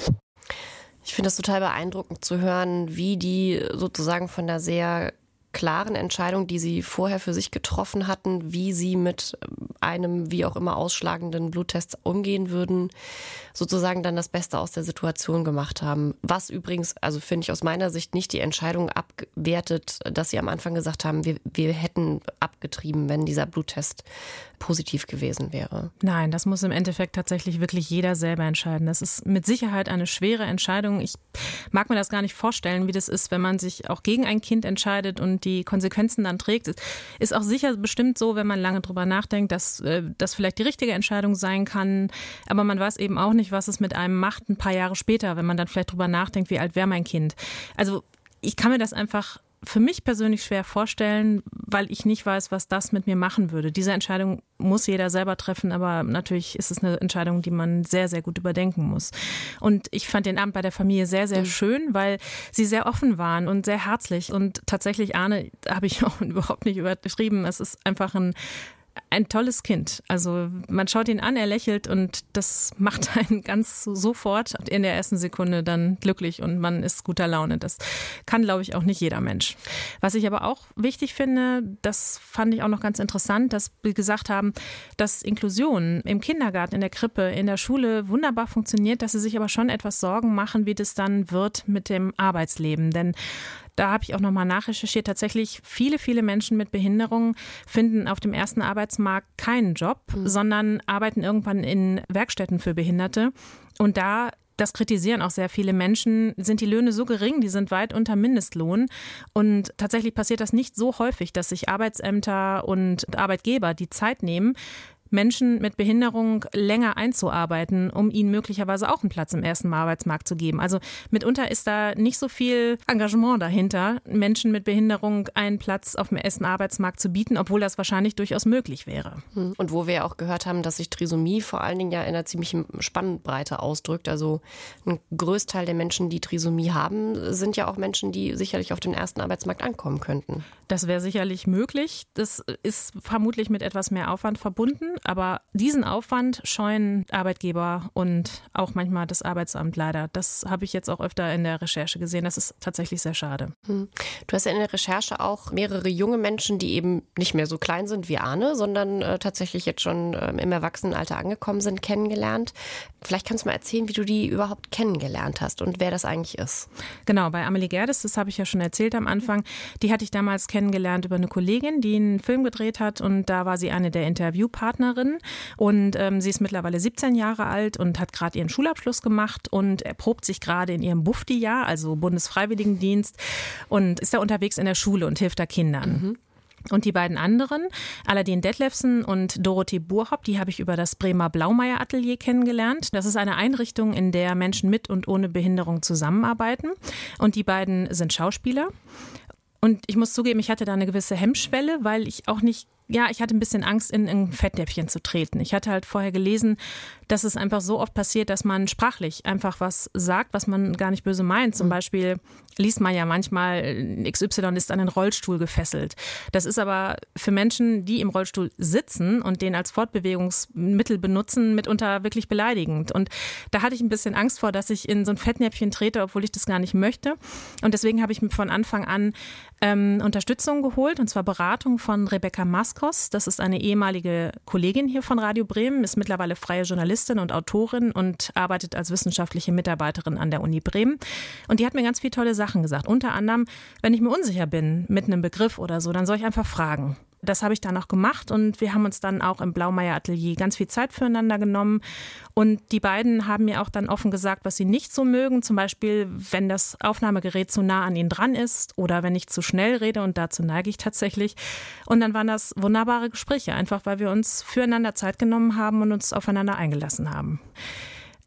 Ich finde es total beeindruckend zu hören, wie die sozusagen von der sehr klaren Entscheidung, die sie vorher für sich getroffen hatten, wie sie mit einem wie auch immer ausschlagenden Bluttest umgehen würden, sozusagen dann das Beste aus der Situation gemacht haben. Was übrigens, also finde ich aus meiner Sicht nicht die Entscheidung abwertet, dass sie am Anfang gesagt haben, wir, wir hätten abgetrieben, wenn dieser Bluttest positiv gewesen wäre. Nein, das muss im Endeffekt tatsächlich wirklich jeder selber entscheiden. Das ist mit Sicherheit eine schwere Entscheidung. Ich mag mir das gar nicht vorstellen, wie das ist, wenn man sich auch gegen ein Kind entscheidet und die Konsequenzen dann trägt. Ist auch sicher bestimmt so, wenn man lange drüber nachdenkt, dass äh, das vielleicht die richtige Entscheidung sein kann. Aber man weiß eben auch nicht, was es mit einem macht, ein paar Jahre später, wenn man dann vielleicht drüber nachdenkt, wie alt wäre mein Kind. Also ich kann mir das einfach für mich persönlich schwer vorstellen, weil ich nicht weiß, was das mit mir machen würde. Diese Entscheidung muss jeder selber treffen, aber natürlich ist es eine Entscheidung, die man sehr, sehr gut überdenken muss. Und ich fand den Abend bei der Familie sehr, sehr mhm. schön, weil sie sehr offen waren und sehr herzlich. Und tatsächlich, Arne, habe ich auch überhaupt nicht übertrieben. Es ist einfach ein ein tolles Kind. Also man schaut ihn an, er lächelt und das macht einen ganz sofort in der ersten Sekunde dann glücklich und man ist guter Laune. Das kann, glaube ich, auch nicht jeder Mensch. Was ich aber auch wichtig finde, das fand ich auch noch ganz interessant, dass wir gesagt haben, dass Inklusion im Kindergarten, in der Krippe, in der Schule wunderbar funktioniert, dass sie sich aber schon etwas Sorgen machen, wie das dann wird mit dem Arbeitsleben. Denn da habe ich auch nochmal nachrecherchiert. Tatsächlich viele, viele Menschen mit Behinderungen finden auf dem ersten Arbeitsmarkt keinen Job, mhm. sondern arbeiten irgendwann in Werkstätten für Behinderte. Und da das kritisieren auch sehr viele Menschen, sind die Löhne so gering, die sind weit unter Mindestlohn. Und tatsächlich passiert das nicht so häufig, dass sich Arbeitsämter und Arbeitgeber die Zeit nehmen, Menschen mit Behinderung länger einzuarbeiten, um ihnen möglicherweise auch einen Platz im ersten Arbeitsmarkt zu geben. Also mitunter ist da nicht so viel Engagement dahinter, Menschen mit Behinderung einen Platz auf dem ersten Arbeitsmarkt zu bieten, obwohl das wahrscheinlich durchaus möglich wäre. Hm. Und wo wir ja auch gehört haben, dass sich Trisomie vor allen Dingen ja in einer ziemlichen Spannbreite ausdrückt. Also ein Größteil der Menschen, die Trisomie haben, sind ja auch Menschen, die sicherlich auf den ersten Arbeitsmarkt ankommen könnten. Das wäre sicherlich möglich. Das ist vermutlich mit etwas mehr Aufwand verbunden. Aber diesen Aufwand scheuen Arbeitgeber und auch manchmal das Arbeitsamt leider. Das habe ich jetzt auch öfter in der Recherche gesehen. Das ist tatsächlich sehr schade. Hm. Du hast ja in der Recherche auch mehrere junge Menschen, die eben nicht mehr so klein sind wie Arne, sondern äh, tatsächlich jetzt schon äh, im Erwachsenenalter angekommen sind, kennengelernt. Vielleicht kannst du mal erzählen, wie du die überhaupt kennengelernt hast und wer das eigentlich ist. Genau, bei Amelie Gerdes, das habe ich ja schon erzählt am Anfang, die hatte ich damals kennengelernt über eine Kollegin, die einen Film gedreht hat und da war sie eine der Interviewpartner Partnerin und ähm, sie ist mittlerweile 17 Jahre alt und hat gerade ihren Schulabschluss gemacht und erprobt sich gerade in ihrem Bufti-Jahr, also Bundesfreiwilligendienst und ist da unterwegs in der Schule und hilft da Kindern. Mhm. Und die beiden anderen, Aladin Detlefsen und Dorothee Burhopp, die habe ich über das Bremer Blaumeier Atelier kennengelernt. Das ist eine Einrichtung, in der Menschen mit und ohne Behinderung zusammenarbeiten. Und die beiden sind Schauspieler. Und ich muss zugeben, ich hatte da eine gewisse Hemmschwelle, weil ich auch nicht ja, ich hatte ein bisschen Angst, in ein Fettnäpfchen zu treten. Ich hatte halt vorher gelesen, dass es einfach so oft passiert, dass man sprachlich einfach was sagt, was man gar nicht böse meint. Zum mhm. Beispiel liest man ja manchmal, XY ist an den Rollstuhl gefesselt. Das ist aber für Menschen, die im Rollstuhl sitzen und den als Fortbewegungsmittel benutzen, mitunter wirklich beleidigend. Und da hatte ich ein bisschen Angst vor, dass ich in so ein Fettnäpfchen trete, obwohl ich das gar nicht möchte. Und deswegen habe ich mir von Anfang an ähm, Unterstützung geholt, und zwar Beratung von Rebecca Maskos. Das ist eine ehemalige Kollegin hier von Radio Bremen, ist mittlerweile freie Journalistin und Autorin und arbeitet als wissenschaftliche Mitarbeiterin an der Uni Bremen. Und die hat mir ganz viele tolle Sachen gesagt. Unter anderem, wenn ich mir unsicher bin mit einem Begriff oder so, dann soll ich einfach fragen. Das habe ich dann auch gemacht und wir haben uns dann auch im Blaumeier Atelier ganz viel Zeit füreinander genommen. Und die beiden haben mir auch dann offen gesagt, was sie nicht so mögen. Zum Beispiel, wenn das Aufnahmegerät zu nah an ihnen dran ist oder wenn ich zu schnell rede und dazu neige ich tatsächlich. Und dann waren das wunderbare Gespräche, einfach weil wir uns füreinander Zeit genommen haben und uns aufeinander eingelassen haben.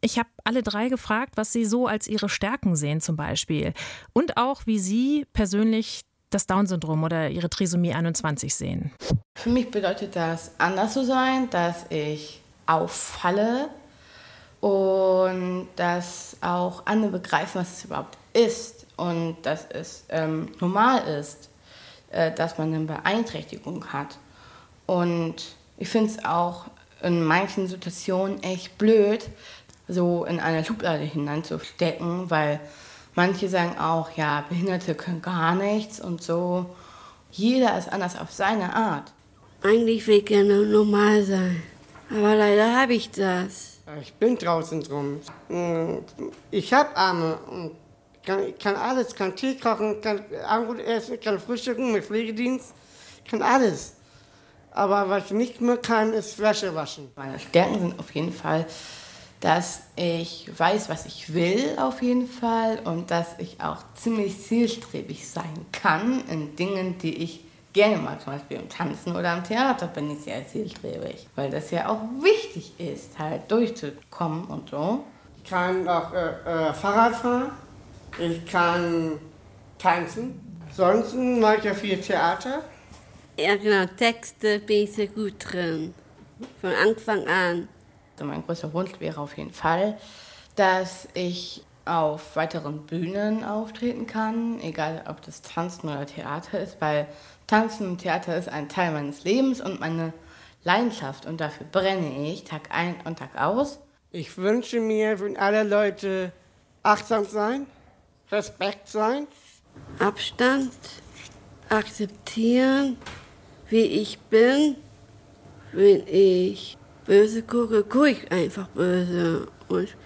Ich habe alle drei gefragt, was sie so als ihre Stärken sehen zum Beispiel und auch, wie sie persönlich das Down-Syndrom oder ihre Trisomie 21 sehen? Für mich bedeutet das, anders zu sein, dass ich auffalle und dass auch andere begreifen, was es überhaupt ist und dass es ähm, normal ist, äh, dass man eine Beeinträchtigung hat. Und ich finde es auch in manchen Situationen echt blöd, so in eine Schublade hineinzustecken, weil Manche sagen auch, ja, Behinderte können gar nichts und so. Jeder ist anders auf seine Art. Eigentlich will ich gerne normal sein, aber leider habe ich das. Ich bin draußen drum. Hm, ich habe Arme und kann, kann alles, kann Tee kochen, kann Abendbrot essen, kann frühstücken mit Pflegedienst, kann alles. Aber was ich nicht mehr kann, ist Wäsche waschen. Meine Stärken sind auf jeden Fall dass ich weiß, was ich will auf jeden Fall und dass ich auch ziemlich zielstrebig sein kann in Dingen, die ich gerne mag, zum Beispiel im Tanzen oder am Theater bin ich sehr zielstrebig, weil das ja auch wichtig ist, halt durchzukommen und so. Ich kann auch äh, äh, Fahrrad fahren, ich kann tanzen, sonst mache ich ja viel Theater. Ja genau, Texte bin ich sehr gut drin, von Anfang an. Also mein größter Wunsch wäre auf jeden Fall, dass ich auf weiteren Bühnen auftreten kann, egal ob das Tanzen oder Theater ist, weil Tanzen und Theater ist ein Teil meines Lebens und meine Leidenschaft und dafür brenne ich Tag ein und Tag aus. Ich wünsche mir von alle Leute achtsam sein, Respekt sein, Abstand, akzeptieren, wie ich bin, wenn ich böse gucke, gucke ich einfach böse. Und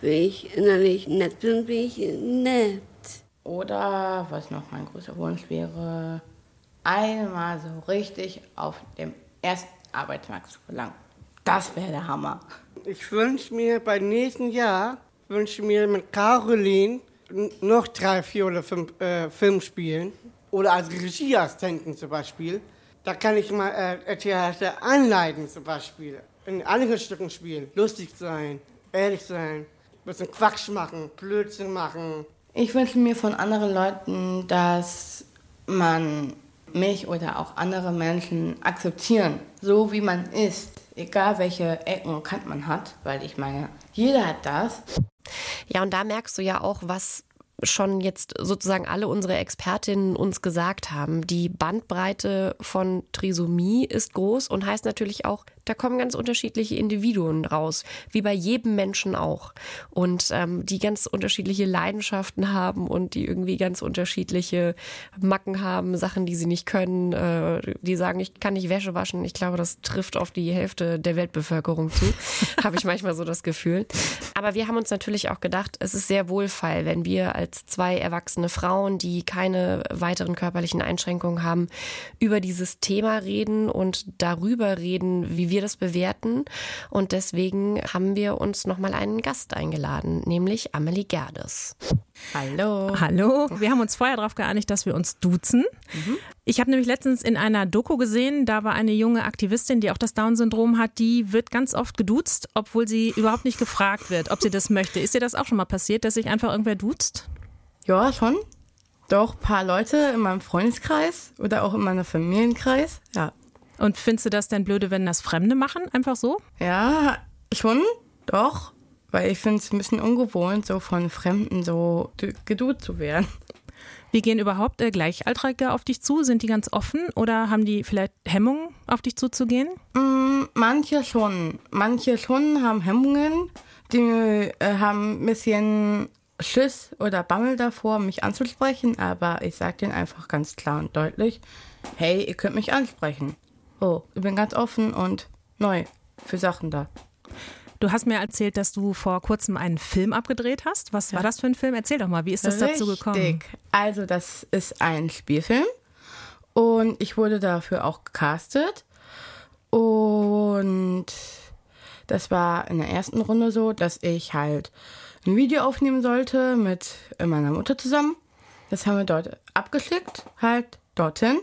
wenn ich innerlich nett bin, bin ich nett. Oder, was noch mein großer Wunsch wäre, einmal so richtig auf dem ersten Arbeitsmarkt zu gelangen. Das wäre der Hammer. Ich wünsche mir beim nächsten Jahr, wünsche mir mit Caroline noch drei, vier oder fünf äh, Filme spielen. Oder als Regieassistenten zum Beispiel. Da kann ich mal äh, Theater anleiten zum Beispiel. In anderen Stücken spielen. Lustig sein, ehrlich sein, bisschen Quatsch machen, Blödsinn machen. Ich wünsche mir von anderen Leuten, dass man mich oder auch andere Menschen akzeptieren, so wie man ist, egal welche Ecken und Kanten man hat, weil ich meine, jeder hat das. Ja, und da merkst du ja auch, was schon jetzt sozusagen alle unsere Expertinnen uns gesagt haben. Die Bandbreite von Trisomie ist groß und heißt natürlich auch, da kommen ganz unterschiedliche Individuen raus, wie bei jedem Menschen auch. Und ähm, die ganz unterschiedliche Leidenschaften haben und die irgendwie ganz unterschiedliche Macken haben, Sachen, die sie nicht können, äh, die sagen, ich kann nicht Wäsche waschen. Ich glaube, das trifft auf die Hälfte der Weltbevölkerung zu, habe ich manchmal so das Gefühl. Aber wir haben uns natürlich auch gedacht, es ist sehr wohlfeil, wenn wir als zwei erwachsene Frauen, die keine weiteren körperlichen Einschränkungen haben, über dieses Thema reden und darüber reden, wie wir wir das bewerten. Und deswegen haben wir uns nochmal einen Gast eingeladen, nämlich Amelie Gerdes. Hallo. Hallo. Wir haben uns vorher darauf geeinigt, dass wir uns duzen. Mhm. Ich habe nämlich letztens in einer Doku gesehen, da war eine junge Aktivistin, die auch das Down-Syndrom hat, die wird ganz oft geduzt, obwohl sie überhaupt nicht gefragt wird, ob sie das möchte. Ist dir das auch schon mal passiert, dass sich einfach irgendwer duzt? Ja, schon. Doch, ein paar Leute in meinem Freundeskreis oder auch in meinem Familienkreis. Ja, und findest du das denn blöde, wenn das Fremde machen, einfach so? Ja, schon, doch. Weil ich finde es ein bisschen ungewohnt, so von Fremden so geduzt zu werden. Wie gehen überhaupt äh, Gleichaltrige auf dich zu? Sind die ganz offen oder haben die vielleicht Hemmungen, auf dich zuzugehen? Mm, manche schon. Manche schon haben Hemmungen. Die äh, haben ein bisschen Schiss oder Bammel davor, mich anzusprechen. Aber ich sage denen einfach ganz klar und deutlich, hey, ihr könnt mich ansprechen. Oh, ich bin ganz offen und neu für Sachen da. Du hast mir erzählt, dass du vor kurzem einen Film abgedreht hast. Was ja. war das für ein Film? Erzähl doch mal, wie ist das Richtig. dazu gekommen? Also, das ist ein Spielfilm und ich wurde dafür auch gecastet. Und das war in der ersten Runde so, dass ich halt ein Video aufnehmen sollte mit meiner Mutter zusammen. Das haben wir dort abgeschickt, halt dorthin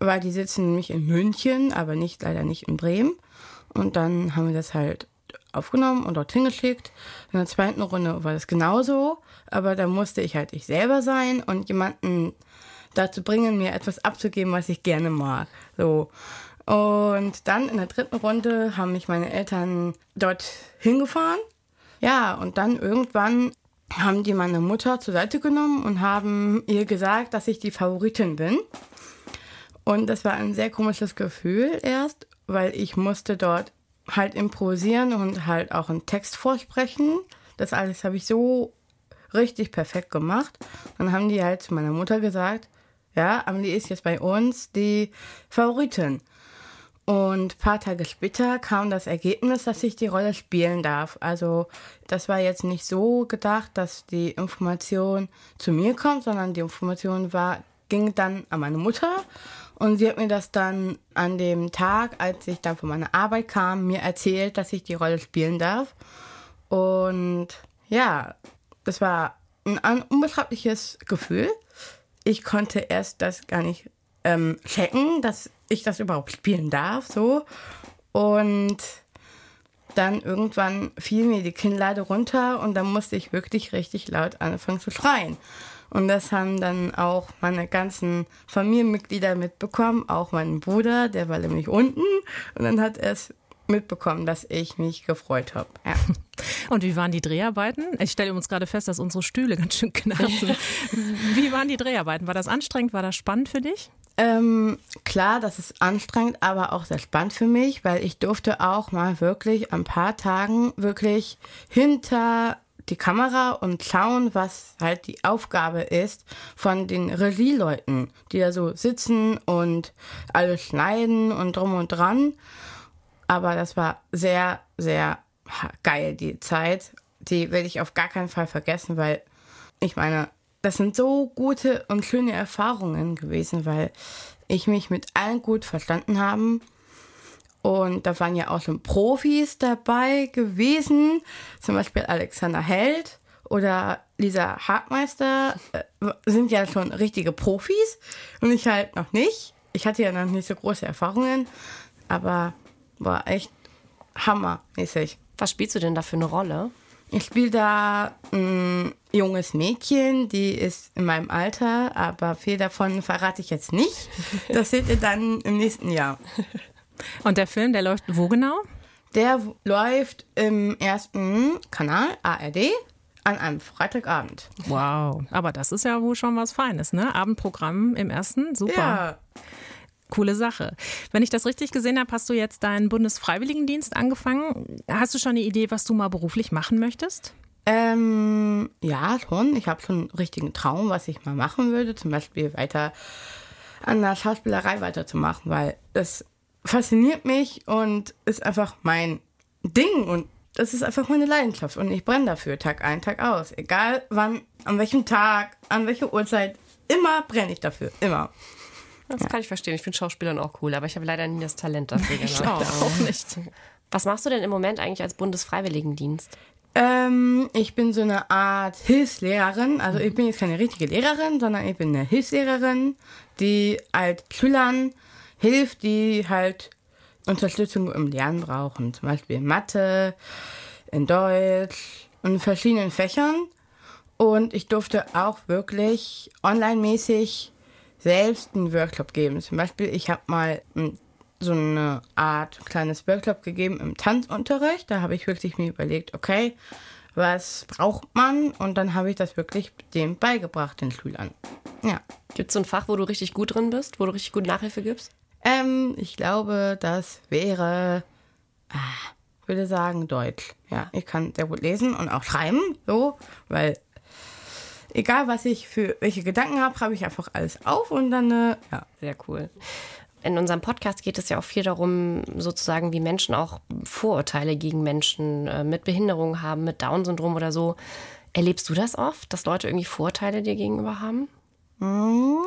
weil die sitzen nämlich in München, aber nicht leider nicht in Bremen. Und dann haben wir das halt aufgenommen und dorthin geschickt. In der zweiten Runde war das genauso, aber da musste ich halt ich selber sein und jemanden dazu bringen, mir etwas abzugeben, was ich gerne mag. So. Und dann in der dritten Runde haben mich meine Eltern dort hingefahren. Ja, und dann irgendwann haben die meine Mutter zur Seite genommen und haben ihr gesagt, dass ich die Favoritin bin. Und das war ein sehr komisches Gefühl erst, weil ich musste dort halt improvisieren und halt auch einen Text vorsprechen. Das alles habe ich so richtig perfekt gemacht. Dann haben die halt zu meiner Mutter gesagt, ja, Amelie ist jetzt bei uns die Favoritin. Und ein paar Tage später kam das Ergebnis, dass ich die Rolle spielen darf. Also das war jetzt nicht so gedacht, dass die Information zu mir kommt, sondern die Information war, ging dann an meine Mutter und sie hat mir das dann an dem Tag, als ich dann von meiner Arbeit kam, mir erzählt, dass ich die Rolle spielen darf. Und ja, das war ein, unbeschreibliches Gefühl. Ich konnte erst das gar nicht ähm, checken, dass ich das überhaupt spielen darf, so. Und dann irgendwann fiel mir die Kinnlade runter und dann musste ich wirklich richtig laut anfangen zu schreien. Und das haben dann auch meine ganzen Familienmitglieder mitbekommen, auch mein Bruder, der war nämlich unten. Und dann hat er es mitbekommen, dass ich mich gefreut habe. Ja. Und wie waren die Dreharbeiten? Ich stelle uns gerade fest, dass unsere Stühle ganz schön knarzen. wie waren die Dreharbeiten? War das anstrengend? War das spannend für dich? Ähm, klar, das ist anstrengend, aber auch sehr spannend für mich, weil ich durfte auch mal wirklich ein paar Tagen wirklich hinter die Kamera und schauen, was halt die Aufgabe ist von den Regieleuten, die da so sitzen und alles schneiden und drum und dran. Aber das war sehr, sehr geil, die Zeit. Die werde ich auf gar keinen Fall vergessen, weil ich meine, das sind so gute und schöne Erfahrungen gewesen, weil ich mich mit allen gut verstanden habe Und da waren ja auch schon Profis dabei gewesen, zum Beispiel Alexander Held oder Lisa Hartmeister äh, sind ja schon richtige Profis und ich halt noch nicht. Ich hatte ja noch nicht so große Erfahrungen, aber war echt hammermäßig. Was spielst du denn da für eine Rolle? Ich spiele da ein junges Mädchen, die ist in meinem Alter, aber viel davon verrate ich jetzt nicht. Das seht ihr dann im nächsten Jahr. Und der Film, der läuft wo genau? Der läuft im ersten Kanal ARD an einem Freitagabend. Wow, aber das ist ja wohl schon was Feines, ne? Abendprogramm im ersten, super. Ja. Coole Sache. Wenn ich das richtig gesehen habe, hast du jetzt deinen Bundesfreiwilligendienst angefangen. Hast du schon eine Idee, was du mal beruflich machen möchtest? Ähm, ja, schon. Ich habe schon einen richtigen Traum, was ich mal machen würde. Zum Beispiel weiter an der Schauspielerei weiterzumachen, weil das fasziniert mich und ist einfach mein Ding und das ist einfach meine Leidenschaft und ich brenne dafür Tag ein, Tag aus. Egal wann, an welchem Tag, an welcher Uhrzeit, immer brenne ich dafür, immer. Das ja. kann ich verstehen. Ich finde Schauspielern auch cool, aber ich habe leider nie das Talent dafür Ich auch nicht. Was machst du denn im Moment eigentlich als Bundesfreiwilligendienst? Ähm, ich bin so eine Art Hilfslehrerin. Also ich bin jetzt keine richtige Lehrerin, sondern ich bin eine Hilfslehrerin, die halt Schülern hilft, die halt Unterstützung im Lernen brauchen. Zum Beispiel in Mathe, in Deutsch und in verschiedenen Fächern. Und ich durfte auch wirklich online-mäßig selbst einen Workshop geben. Zum Beispiel, ich habe mal so eine Art kleines Workshop gegeben im Tanzunterricht. Da habe ich wirklich mir überlegt, okay, was braucht man? Und dann habe ich das wirklich dem beigebracht, den Schülern. Ja. Gibt es so ein Fach, wo du richtig gut drin bist, wo du richtig gut Nachhilfe gibst? Ähm, ich glaube, das wäre, ah, würde sagen, Deutsch. Ja, ich kann sehr gut lesen und auch schreiben, so, weil egal was ich für welche Gedanken habe, habe ich einfach alles auf und dann, äh, ja. Sehr cool. In unserem Podcast geht es ja auch viel darum, sozusagen, wie Menschen auch Vorurteile gegen Menschen äh, mit Behinderung haben, mit Down-Syndrom oder so. Erlebst du das oft, dass Leute irgendwie Vorurteile dir gegenüber haben? Mm,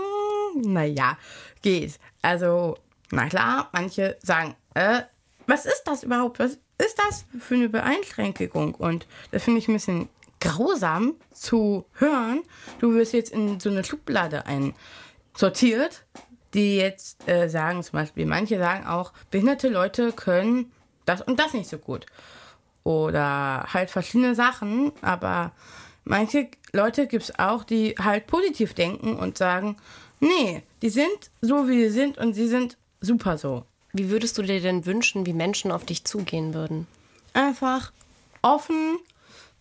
naja, geht. Also, na klar, manche sagen, äh, was ist das überhaupt? Was ist das für eine Beeinschränkung? Und das finde ich ein bisschen grausam zu hören. Du wirst jetzt in so eine Schublade einsortiert, die jetzt äh, sagen zum Beispiel, manche sagen auch, behinderte Leute können das und das nicht so gut. Oder halt verschiedene Sachen, aber manche Leute gibt es auch, die halt positiv denken und sagen, nee, die sind so, wie sie sind und sie sind super so. Wie würdest du dir denn wünschen, wie Menschen auf dich zugehen würden? Einfach offen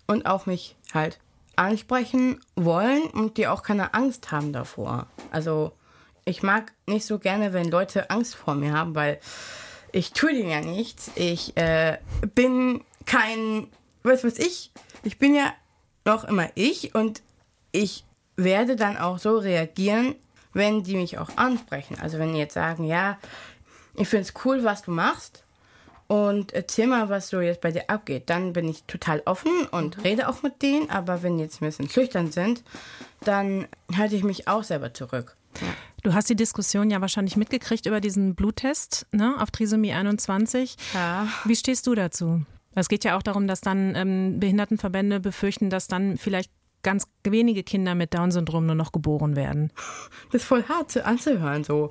und auf mich halt ansprechen wollen und die auch keine Angst haben davor. Also ich mag nicht so gerne, wenn Leute Angst vor mir haben, weil ich tue denen ja nichts. Ich äh, bin kein, was weiß ich, ich bin ja noch immer ich und ich werde dann auch so reagieren, wenn die mich auch ansprechen. Also wenn die jetzt sagen, ja, ich finde es cool, was du machst und erzähl mal, was so jetzt bei dir abgeht, dann bin ich total offen und mhm. rede auch mit denen. Aber wenn die jetzt ein bisschen schüchtern sind, dann halte ich mich auch selber zurück. Du hast die Diskussion ja wahrscheinlich mitgekriegt über diesen Bluttest ne, auf Trisomie 21. Ja. Wie stehst du dazu? Es geht ja auch darum, dass dann ähm, Behindertenverbände befürchten, dass dann vielleicht ganz wenige Kinder mit Down-Syndrom nur noch geboren werden. Das ist voll hart zu, anzuhören, so,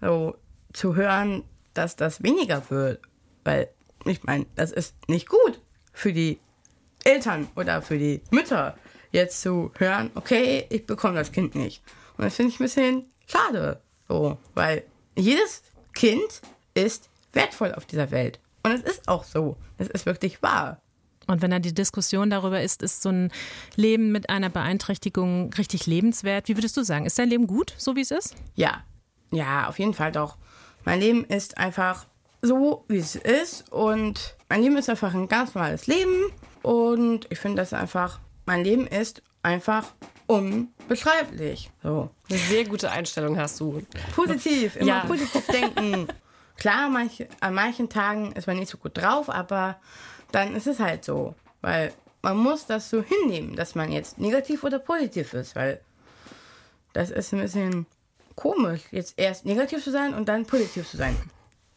so zu hören, dass das weniger wird. Weil, ich meine, das ist nicht gut für die Eltern oder für die Mütter, jetzt zu hören, okay, ich bekomme das Kind nicht. Und das finde ich ein bisschen schade. So, weil jedes Kind ist wertvoll auf dieser Welt. Und es ist auch so. Es ist wirklich wahr. Und wenn dann die Diskussion darüber ist, ist so ein Leben mit einer Beeinträchtigung richtig lebenswert? Wie würdest du sagen? Ist dein Leben gut, so wie es ist? Ja, ja, auf jeden Fall doch. Mein Leben ist einfach so, wie es ist. Und mein Leben ist einfach ein ganz normales Leben. Und ich finde das einfach, mein Leben ist einfach unbeschreiblich. So. Eine sehr gute Einstellung hast du. Positiv, immer ja. positiv denken. Klar, manch, an manchen Tagen ist man nicht so gut drauf, aber dann ist es halt so. Weil man muss das so hinnehmen, dass man jetzt negativ oder positiv ist, weil das ist ein bisschen komisch, jetzt erst negativ zu sein und dann positiv zu sein.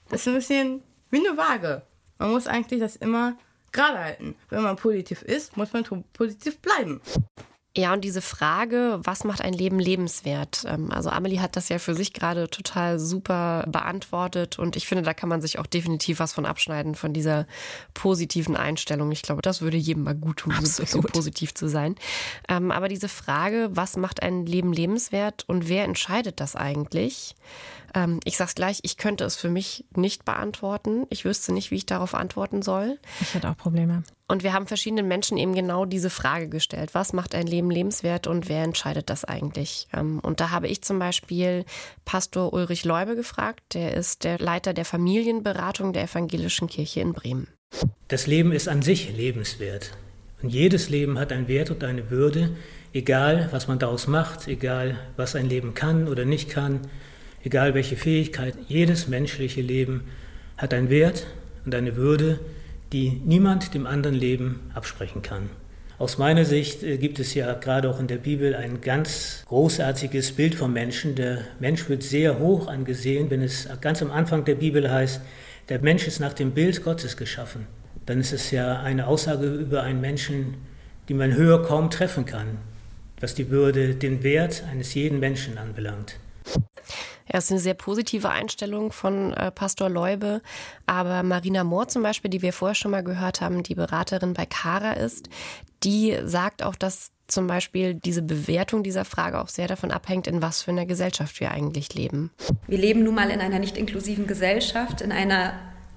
Das ist ein bisschen wie eine Waage. Man muss eigentlich das immer gerade halten. Wenn man positiv ist, muss man positiv bleiben. Ja, und diese Frage, was macht ein Leben lebenswert? Ähm, also Amelie hat das ja für sich gerade total super beantwortet und ich finde, da kann man sich auch definitiv was von abschneiden, von dieser positiven Einstellung. Ich glaube, das würde jedem mal gut tun, so, so positiv zu sein. Ähm, aber diese Frage, was macht ein Leben lebenswert und wer entscheidet das eigentlich? Ähm, ich sag's gleich, ich könnte es für mich nicht beantworten. Ich wüsste nicht, wie ich darauf antworten soll. Ich hätte auch Probleme. Und wir haben verschiedenen Menschen eben genau diese Frage gestellt. Was macht ein Leben lebenswert und wer entscheidet das eigentlich? Ähm, und da habe ich zum Beispiel Pastor Ulrich Leube gefragt. Der ist der Leiter der Familienberatung der Evangelischen Kirche in Bremen. Das Leben ist an sich lebenswert. Und jedes Leben hat einen Wert und eine Würde, egal was man daraus macht, egal was ein Leben kann oder nicht kann, egal welche Fähigkeit, jedes menschliche Leben hat einen Wert und eine Würde, die niemand dem anderen Leben absprechen kann. Aus meiner Sicht äh, gibt es ja gerade auch in der Bibel ein ganz großartiges Bild vom Menschen. Der Mensch wird sehr hoch angesehen, wenn es ganz am Anfang der Bibel heißt, der Mensch ist nach dem Bild Gottes geschaffen. Dann ist es ja eine Aussage über einen Menschen, die man höher kaum treffen kann, was die Würde, den Wert eines jeden Menschen anbelangt. Ja, ist eine sehr positive Einstellung von äh, Pastor Leube. Aber Marina Mohr zum Beispiel, die wir vorher schon mal gehört haben, die Beraterin bei Kara ist, die sagt auch, dass zum Beispiel diese Bewertung dieser Frage auch sehr davon abhängt, in was für einer Gesellschaft wir eigentlich leben. Wir leben nun mal in einer nicht inklusiven Gesellschaft, in einer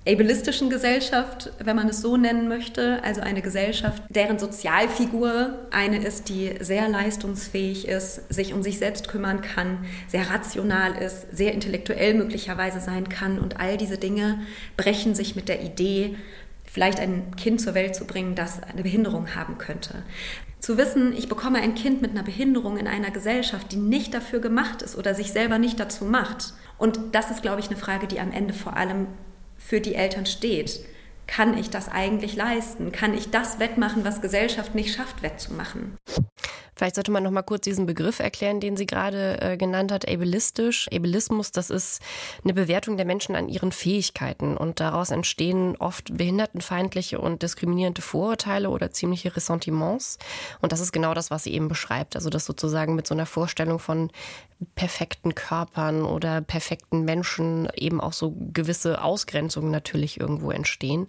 ableistischen Gesellschaft, wenn man es so nennen möchte, also eine Gesellschaft, deren Sozialfigur eine ist, die sehr leistungsfähig ist, sich um sich selbst kümmern kann, sehr rational ist, sehr intellektuell möglicherweise sein kann und all diese Dinge brechen sich mit der Idee, vielleicht ein Kind zur Welt zu bringen, das eine Behinderung haben könnte. Zu wissen, ich bekomme ein Kind mit einer Behinderung in einer Gesellschaft, die nicht dafür gemacht ist oder sich selber nicht dazu macht. Und das ist, glaube ich, eine Frage, die am Ende vor allem für die Eltern steht. Kann ich das eigentlich leisten? Kann ich das wettmachen, was Gesellschaft nicht schafft, wettzumachen? Vielleicht sollte man noch mal kurz diesen Begriff erklären, den sie gerade äh, genannt hat, ableistisch. Ableismus, das ist eine Bewertung der Menschen an ihren Fähigkeiten und daraus entstehen oft behindertenfeindliche und diskriminierende Vorurteile oder ziemliche Ressentiments. Und das ist genau das, was sie eben beschreibt. Also das sozusagen mit so einer Vorstellung von perfekten Körpern oder perfekten Menschen eben auch so gewisse Ausgrenzungen natürlich irgendwo entstehen.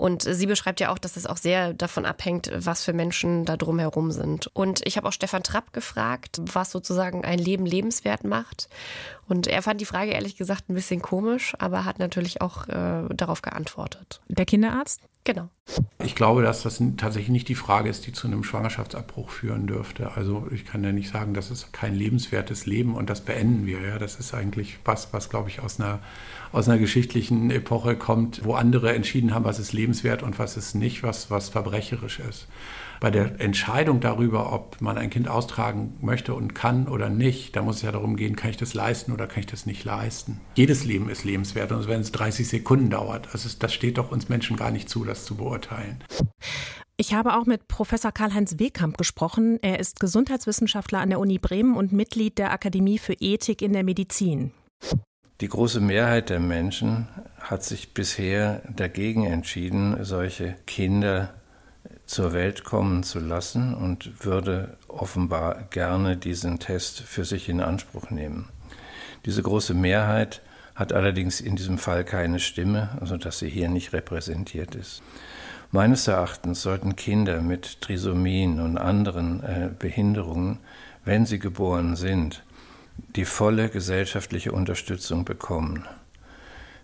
Und sie beschreibt ja auch, dass es auch sehr davon abhängt, was für Menschen da drumherum sind. Und ich habe auch Stefan Trapp gefragt, was sozusagen ein Leben lebenswert macht. Und er fand die Frage ehrlich gesagt ein bisschen komisch, aber hat natürlich auch äh, darauf geantwortet. Der Kinderarzt? Genau. Ich glaube, dass das tatsächlich nicht die Frage ist, die zu einem Schwangerschaftsabbruch führen dürfte. Also ich kann ja nicht sagen, das ist kein lebenswertes Leben und das beenden wir. Ja, das ist eigentlich was, was glaube ich aus einer aus einer geschichtlichen Epoche kommt, wo andere entschieden haben, was ist lebenswert und was ist nicht, was was verbrecherisch ist bei der Entscheidung darüber, ob man ein Kind austragen möchte und kann oder nicht, da muss es ja darum gehen, kann ich das leisten oder kann ich das nicht leisten. Jedes Leben ist lebenswert und wenn es 30 Sekunden dauert, also das steht doch uns Menschen gar nicht zu, das zu beurteilen. Ich habe auch mit Professor Karl-Heinz Wehkamp gesprochen. Er ist Gesundheitswissenschaftler an der Uni Bremen und Mitglied der Akademie für Ethik in der Medizin. Die große Mehrheit der Menschen hat sich bisher dagegen entschieden, solche Kinder zur Welt kommen zu lassen und würde offenbar gerne diesen Test für sich in Anspruch nehmen. Diese große Mehrheit hat allerdings in diesem Fall keine Stimme, also dass sie hier nicht repräsentiert ist. Meines Erachtens sollten Kinder mit Trisomien und anderen äh, Behinderungen, wenn sie geboren sind, die volle gesellschaftliche Unterstützung bekommen.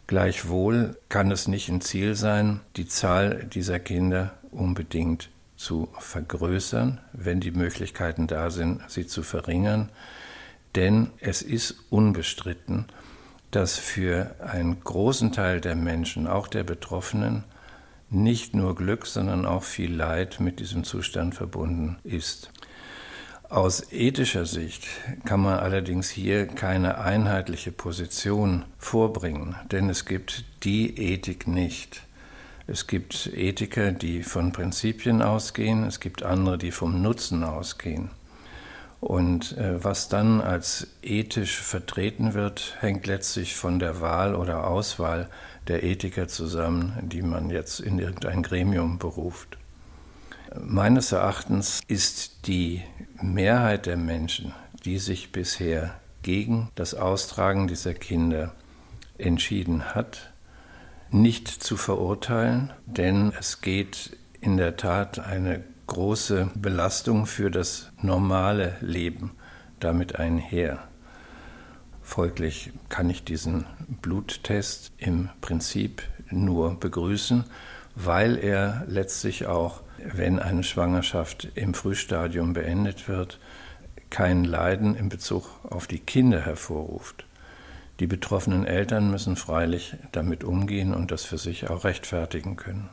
Gleichwohl kann es nicht ein Ziel sein, die Zahl dieser Kinder unbedingt zu vergrößern, wenn die Möglichkeiten da sind, sie zu verringern. Denn es ist unbestritten, dass für einen großen Teil der Menschen, auch der Betroffenen, nicht nur Glück, sondern auch viel Leid mit diesem Zustand verbunden ist. Aus ethischer Sicht kann man allerdings hier keine einheitliche Position vorbringen, denn es gibt die Ethik nicht. Es gibt Ethiker, die von Prinzipien ausgehen, es gibt andere, die vom Nutzen ausgehen. Und äh, was dann als ethisch vertreten wird, hängt letztlich von der Wahl oder Auswahl der Ethiker zusammen, die man jetzt in irgendein Gremium beruft. Meines Erachtens ist die Mehrheit der Menschen, die sich bisher gegen das Austragen dieser Kinder entschieden hat, nicht zu verurteilen, denn es geht in der Tat eine große Belastung für das normale Leben damit einher. Folglich kann ich diesen Bluttest im Prinzip nur begrüßen, weil er letztlich auch, wenn eine Schwangerschaft im Frühstadium beendet wird, kein Leiden in Bezug auf die Kinder hervorruft. Die betroffenen Eltern müssen freilich damit umgehen und das für sich auch rechtfertigen können.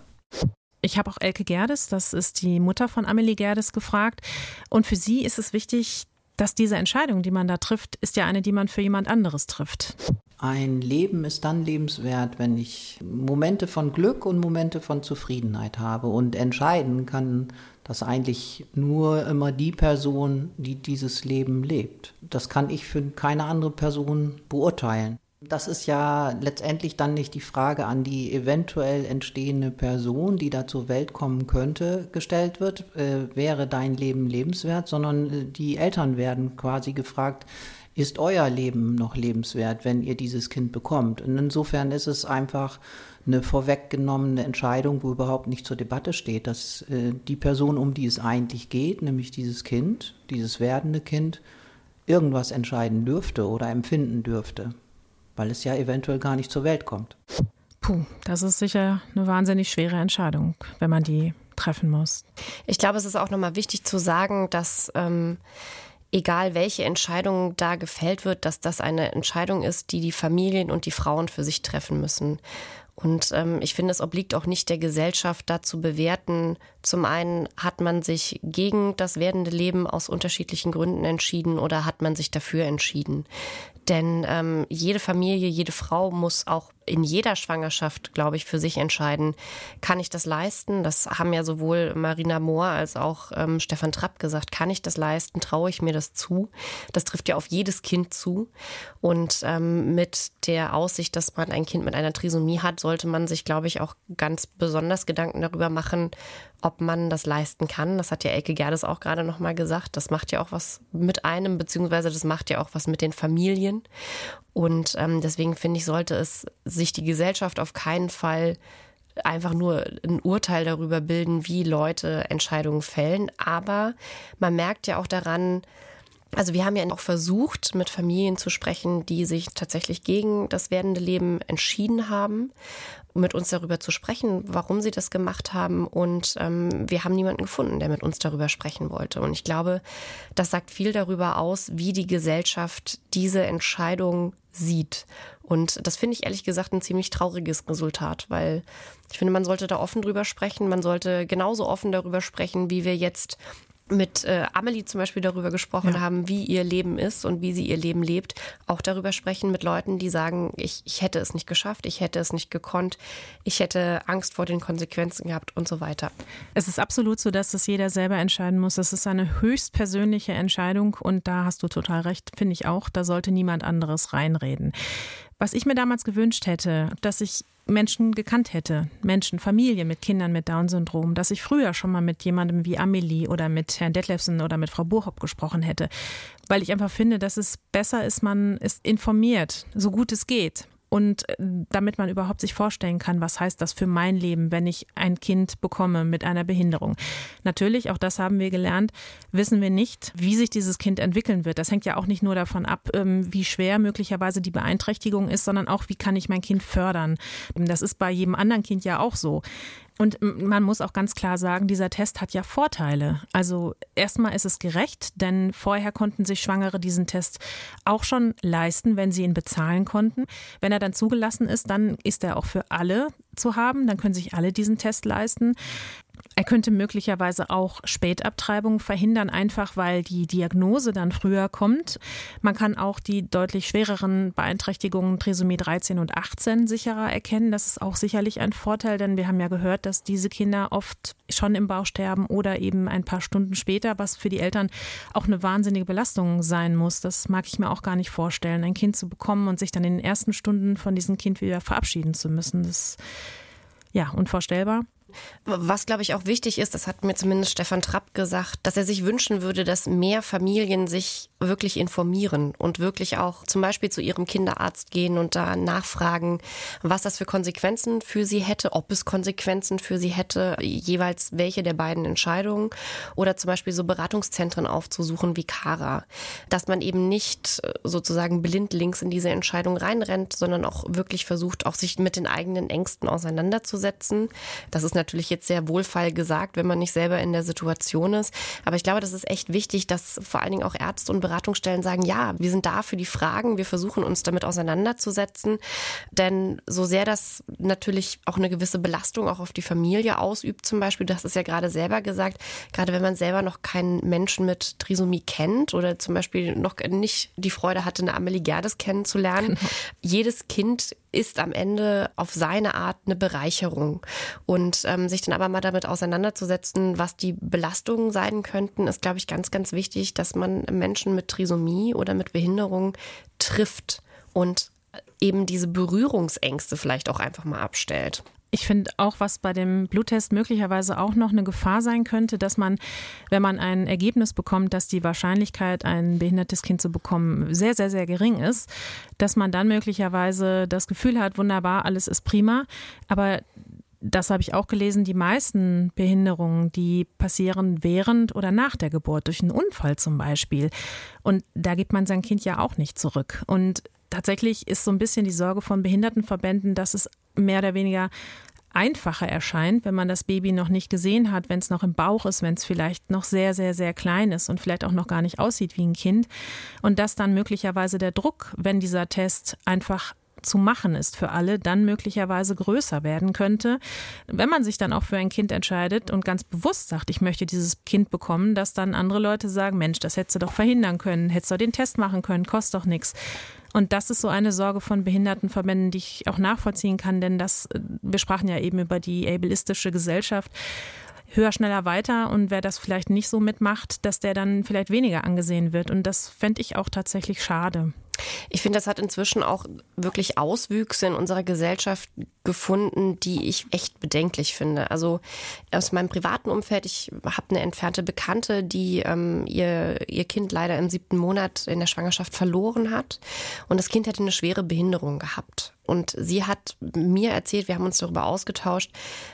Ich habe auch Elke Gerdes, das ist die Mutter von Amelie Gerdes, gefragt. Und für sie ist es wichtig, dass diese Entscheidung, die man da trifft, ist ja eine, die man für jemand anderes trifft. Ein Leben ist dann lebenswert, wenn ich Momente von Glück und Momente von Zufriedenheit habe. Und entscheiden kann das eigentlich nur immer die Person, die dieses Leben lebt. Das kann ich für keine andere Person beurteilen. Das ist ja letztendlich dann nicht die Frage an die eventuell entstehende Person, die da zur Welt kommen könnte, gestellt wird, äh, wäre dein Leben lebenswert, sondern äh, die Eltern werden quasi gefragt, ist euer Leben noch lebenswert, wenn ihr dieses Kind bekommt? Und insofern ist es einfach eine vorweggenommene Entscheidung, wo überhaupt nicht zur Debatte steht, dass äh, die Person, um die es eigentlich geht, nämlich dieses Kind, dieses werdende Kind, irgendwas entscheiden dürfte oder empfinden dürfte weil es ja eventuell gar nicht zur Welt kommt. Puh, das ist sicher eine wahnsinnig schwere Entscheidung, wenn man die treffen muss. Ich glaube, es ist auch nochmal wichtig zu sagen, dass ähm, egal welche Entscheidung da gefällt wird, dass das eine Entscheidung ist, die die Familien und die Frauen für sich treffen müssen. Und ähm, ich finde, es obliegt auch nicht der Gesellschaft, da zu bewerten. Zum einen hat man sich gegen das werdende Leben aus unterschiedlichen Gründen entschieden oder hat man sich dafür entschieden. Denn ähm, jede Familie, jede Frau muss auch in jeder Schwangerschaft, glaube ich, für sich entscheiden, kann ich das leisten? Das haben ja sowohl Marina Mohr als auch ähm, Stefan Trapp gesagt. Kann ich das leisten? Traue ich mir das zu? Das trifft ja auf jedes Kind zu. Und ähm, mit der Aussicht, dass man ein Kind mit einer Trisomie hat, sollte man sich, glaube ich, auch ganz besonders Gedanken darüber machen, ob man das leisten kann. Das hat ja Elke Gerdes auch gerade nochmal gesagt. Das macht ja auch was mit einem, beziehungsweise das macht ja auch was mit den Familien. Und ähm, deswegen finde ich, sollte es sich die Gesellschaft auf keinen Fall einfach nur ein Urteil darüber bilden, wie Leute Entscheidungen fällen. Aber man merkt ja auch daran, also wir haben ja auch versucht, mit Familien zu sprechen, die sich tatsächlich gegen das werdende Leben entschieden haben mit uns darüber zu sprechen, warum sie das gemacht haben. Und ähm, wir haben niemanden gefunden, der mit uns darüber sprechen wollte. Und ich glaube, das sagt viel darüber aus, wie die Gesellschaft diese Entscheidung sieht. Und das finde ich ehrlich gesagt ein ziemlich trauriges Resultat, weil ich finde, man sollte da offen drüber sprechen. Man sollte genauso offen darüber sprechen, wie wir jetzt mit äh, Amelie zum Beispiel darüber gesprochen ja. haben, wie ihr Leben ist und wie sie ihr Leben lebt, auch darüber sprechen mit Leuten, die sagen, ich, ich hätte es nicht geschafft, ich hätte es nicht gekonnt, ich hätte Angst vor den Konsequenzen gehabt und so weiter. Es ist absolut so, dass das jeder selber entscheiden muss. Es ist eine höchst persönliche Entscheidung und da hast du total recht, finde ich auch, da sollte niemand anderes reinreden. Was ich mir damals gewünscht hätte, dass ich Menschen gekannt hätte, Menschen, Familien mit Kindern mit Down-Syndrom, dass ich früher schon mal mit jemandem wie Amelie oder mit Herrn Detlefsen oder mit Frau Burhop gesprochen hätte, weil ich einfach finde, dass es besser ist, man ist informiert, so gut es geht und äh, damit man überhaupt sich vorstellen kann, was heißt das für mein Leben, wenn ich ein Kind bekomme mit einer Behinderung. Natürlich, auch das haben wir gelernt, wissen wir nicht, wie sich dieses Kind entwickeln wird. Das hängt ja auch nicht nur davon ab, ähm, wie schwer möglicherweise die Beeinträchtigung ist, sondern auch, wie kann ich mein Kind fördern. Das ist bei jedem anderen Kind ja auch so. Und man muss auch ganz klar sagen, dieser Test hat ja Vorteile. Also erstmal ist es gerecht, denn vorher konnten sich Schwangere diesen Test auch schon leisten, wenn sie ihn bezahlen konnten. Wenn er dann zugelassen ist, dann ist er auch für alle zu haben, dann können sich alle diesen Test leisten. Er könnte möglicherweise auch Spätabtreibung verhindern, einfach weil die Diagnose dann früher kommt. Man kann auch die deutlich schwereren Beeinträchtigungen Trisomie 13 und 18 sicherer erkennen. Das ist auch sicherlich ein Vorteil, denn wir haben ja gehört, dass diese Kinder oft schon im Bauch sterben oder eben ein paar Stunden später, was für die Eltern auch eine wahnsinnige Belastung sein muss. Das mag ich mir auch gar nicht vorstellen, ein Kind zu bekommen und sich dann in den ersten Stunden von diesem Kind wieder verabschieden zu müssen. Das ist ja unvorstellbar. Was, glaube ich, auch wichtig ist, das hat mir zumindest Stefan Trapp gesagt, dass er sich wünschen würde, dass mehr Familien sich wirklich informieren und wirklich auch zum Beispiel zu ihrem Kinderarzt gehen und da nachfragen, was das für Konsequenzen für sie hätte, ob es Konsequenzen für sie hätte, jeweils welche der beiden Entscheidungen oder zum Beispiel so Beratungszentren aufzusuchen wie Cara, dass man eben nicht sozusagen blindlings in diese Entscheidung reinrennt, sondern auch wirklich versucht, auch sich mit den eigenen Ängsten auseinanderzusetzen. Das ist natürlich jetzt sehr wohlfeil gesagt, wenn man nicht selber in der Situation ist. Aber ich glaube, das ist echt wichtig, dass vor allen Dingen auch Ärzte und Beratungsstellen sagen, ja, wir sind da für die Fragen, wir versuchen uns damit auseinanderzusetzen. Denn so sehr das natürlich auch eine gewisse Belastung auch auf die Familie ausübt, zum Beispiel, das ist ja gerade selber gesagt, gerade wenn man selber noch keinen Menschen mit Trisomie kennt oder zum Beispiel noch nicht die Freude hatte, eine Amelie Gerdes kennenzulernen. Genau. Jedes Kind ist am Ende auf seine Art eine Bereicherung. Und ähm, sich dann aber mal damit auseinanderzusetzen, was die Belastungen sein könnten, ist, glaube ich, ganz, ganz wichtig, dass man Menschen mit Trisomie oder mit Behinderung trifft und eben diese Berührungsängste vielleicht auch einfach mal abstellt. Ich finde auch, was bei dem Bluttest möglicherweise auch noch eine Gefahr sein könnte, dass man, wenn man ein Ergebnis bekommt, dass die Wahrscheinlichkeit, ein behindertes Kind zu bekommen, sehr, sehr, sehr gering ist, dass man dann möglicherweise das Gefühl hat, wunderbar, alles ist prima. Aber das habe ich auch gelesen, die meisten Behinderungen, die passieren während oder nach der Geburt, durch einen Unfall zum Beispiel. Und da gibt man sein Kind ja auch nicht zurück. Und tatsächlich ist so ein bisschen die Sorge von Behindertenverbänden, dass es mehr oder weniger einfacher erscheint, wenn man das Baby noch nicht gesehen hat, wenn es noch im Bauch ist, wenn es vielleicht noch sehr, sehr, sehr klein ist und vielleicht auch noch gar nicht aussieht wie ein Kind. Und dass dann möglicherweise der Druck, wenn dieser Test einfach zu machen ist für alle, dann möglicherweise größer werden könnte. Wenn man sich dann auch für ein Kind entscheidet und ganz bewusst sagt, ich möchte dieses Kind bekommen, dass dann andere Leute sagen, Mensch, das hättest du doch verhindern können, hättest du den Test machen können, kostet doch nichts. Und das ist so eine Sorge von Behindertenverbänden, die ich auch nachvollziehen kann, denn das, äh, wir sprachen ja eben über die ableistische Gesellschaft höher, schneller, weiter. Und wer das vielleicht nicht so mitmacht, dass der dann vielleicht weniger angesehen wird. Und das fände ich auch tatsächlich schade. Ich finde, das hat inzwischen auch wirklich Auswüchse in unserer Gesellschaft gefunden, die ich echt bedenklich finde. Also aus meinem privaten Umfeld, ich habe eine entfernte Bekannte, die ähm, ihr, ihr Kind leider im siebten Monat in der Schwangerschaft verloren hat. Und das Kind hätte eine schwere Behinderung gehabt. Und sie hat mir erzählt, wir haben uns darüber ausgetauscht,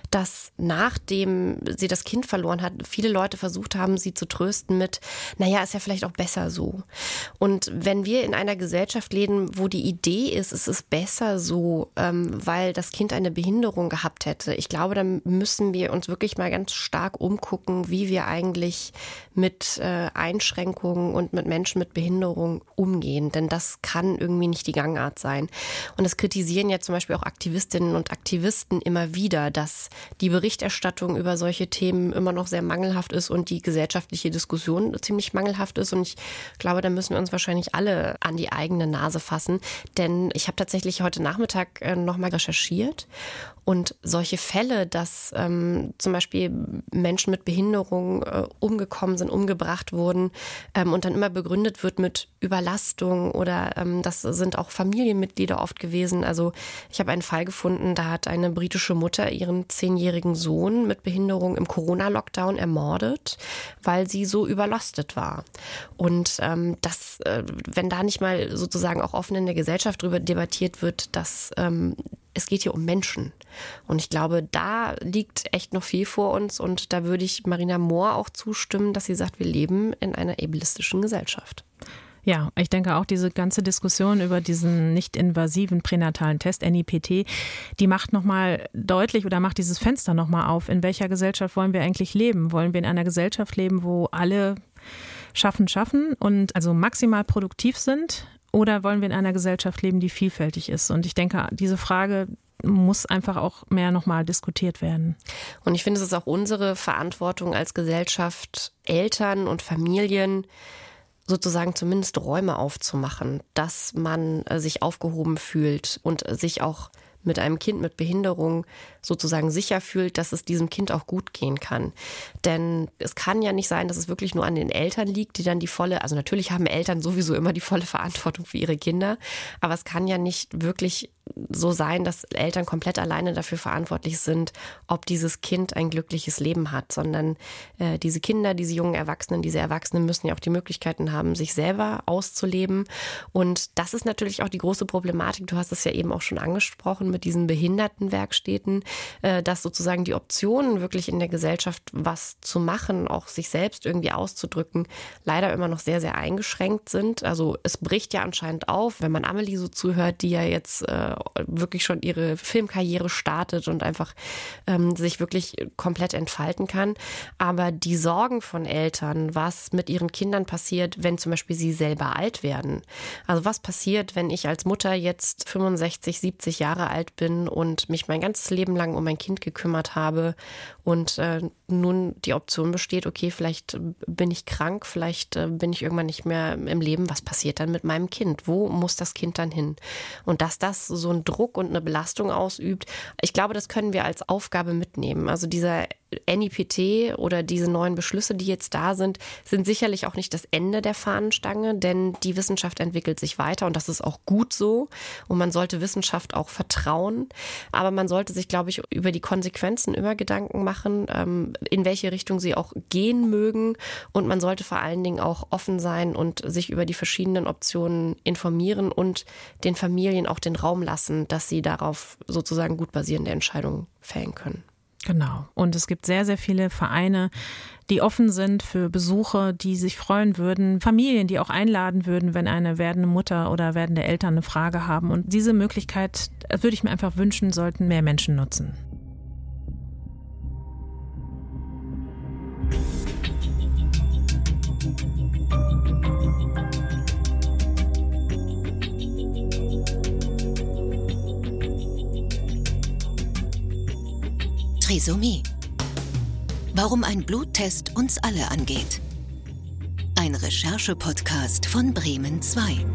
dass nachdem sie das Kind verloren hat, viele Leute versucht haben, sie zu trösten mit, naja, ist ja vielleicht auch besser so. Und wenn wir in einer Gesellschaft leben, wo die Idee ist, es ist besser so, ähm, weil das Kind eine Behinderung gehabt hätte, ich glaube, dann müssen wir uns wirklich mal ganz stark umgucken, wie wir eigentlich mit äh, Einschränkungen und mit Menschen mit Behinderung umgehen. Denn das kann irgendwie nicht die Gangart sein. Und kritisiert kritisieren ja zum Beispiel auch Aktivistinnen und Aktivisten immer wieder, dass die Berichterstattung über solche Themen immer noch sehr mangelhaft ist und die gesellschaftliche Diskussion ziemlich mangelhaft ist. Und ich glaube, da müssen wir uns wahrscheinlich alle an die eigene Nase fassen. Denn ich habe tatsächlich heute Nachmittag äh, nochmal recherchiert und solche Fälle, dass ähm, zum Beispiel Menschen mit Behinderung äh, umgekommen sind, umgebracht wurden ähm, und dann immer begründet wird mit Überlastung oder ähm, das sind auch Familienmitglieder oft gewesen. Also ich habe einen Fall gefunden, da hat eine britische Mutter ihren zehnjährigen Sohn mit Behinderung im Corona-Lockdown ermordet, weil sie so überlastet war. Und ähm, das, äh, wenn da nicht mal sozusagen auch offen in der Gesellschaft darüber debattiert wird, dass ähm, es geht hier um Menschen. Und ich glaube, da liegt echt noch viel vor uns. Und da würde ich Marina Mohr auch zustimmen, dass sie sagt, wir leben in einer ableistischen Gesellschaft. Ja, ich denke auch diese ganze Diskussion über diesen nicht invasiven pränatalen Test NIPT, die macht nochmal deutlich oder macht dieses Fenster nochmal auf, in welcher Gesellschaft wollen wir eigentlich leben? Wollen wir in einer Gesellschaft leben, wo alle schaffen, schaffen und also maximal produktiv sind oder wollen wir in einer Gesellschaft leben, die vielfältig ist? Und ich denke, diese Frage muss einfach auch mehr nochmal diskutiert werden. Und ich finde, es ist auch unsere Verantwortung als Gesellschaft, Eltern und Familien, sozusagen zumindest Räume aufzumachen, dass man äh, sich aufgehoben fühlt und sich auch mit einem Kind mit Behinderung sozusagen sicher fühlt, dass es diesem Kind auch gut gehen kann. Denn es kann ja nicht sein, dass es wirklich nur an den Eltern liegt, die dann die volle, also natürlich haben Eltern sowieso immer die volle Verantwortung für ihre Kinder, aber es kann ja nicht wirklich so sein, dass Eltern komplett alleine dafür verantwortlich sind, ob dieses Kind ein glückliches Leben hat, sondern äh, diese Kinder, diese jungen Erwachsenen, diese Erwachsenen müssen ja auch die Möglichkeiten haben, sich selber auszuleben. Und das ist natürlich auch die große Problematik. Du hast es ja eben auch schon angesprochen mit diesen Behindertenwerkstätten, äh, dass sozusagen die Optionen, wirklich in der Gesellschaft was zu machen, auch sich selbst irgendwie auszudrücken, leider immer noch sehr, sehr eingeschränkt sind. Also es bricht ja anscheinend auf, wenn man Amelie so zuhört, die ja jetzt äh, wirklich schon ihre Filmkarriere startet und einfach ähm, sich wirklich komplett entfalten kann. Aber die Sorgen von Eltern, was mit ihren Kindern passiert, wenn zum Beispiel sie selber alt werden. Also was passiert, wenn ich als Mutter jetzt 65, 70 Jahre alt bin und mich mein ganzes Leben lang um mein Kind gekümmert habe und äh, nun die Option besteht, okay, vielleicht bin ich krank, vielleicht äh, bin ich irgendwann nicht mehr im Leben. Was passiert dann mit meinem Kind? Wo muss das Kind dann hin? Und dass das so einen Druck und eine Belastung ausübt, ich glaube, das können wir als Aufgabe mitnehmen. Also dieser NIPT oder diese neuen Beschlüsse, die jetzt da sind, sind sicherlich auch nicht das Ende der Fahnenstange, denn die Wissenschaft entwickelt sich weiter und das ist auch gut so. Und man sollte Wissenschaft auch vertrauen. Aber man sollte sich, glaube ich, über die Konsequenzen immer Gedanken machen, ähm, in welche Richtung sie auch gehen mögen. Und man sollte vor allen Dingen auch offen sein und sich über die verschiedenen Optionen informieren und den Familien auch den Raum lassen, dass sie darauf sozusagen gut basierende Entscheidungen fällen können. Genau. Und es gibt sehr, sehr viele Vereine, die offen sind für Besuche, die sich freuen würden, Familien, die auch einladen würden, wenn eine werdende Mutter oder werdende Eltern eine Frage haben. Und diese Möglichkeit würde ich mir einfach wünschen, sollten mehr Menschen nutzen. Trisomie. Warum ein Bluttest uns alle angeht. Ein Recherche-Podcast von Bremen 2.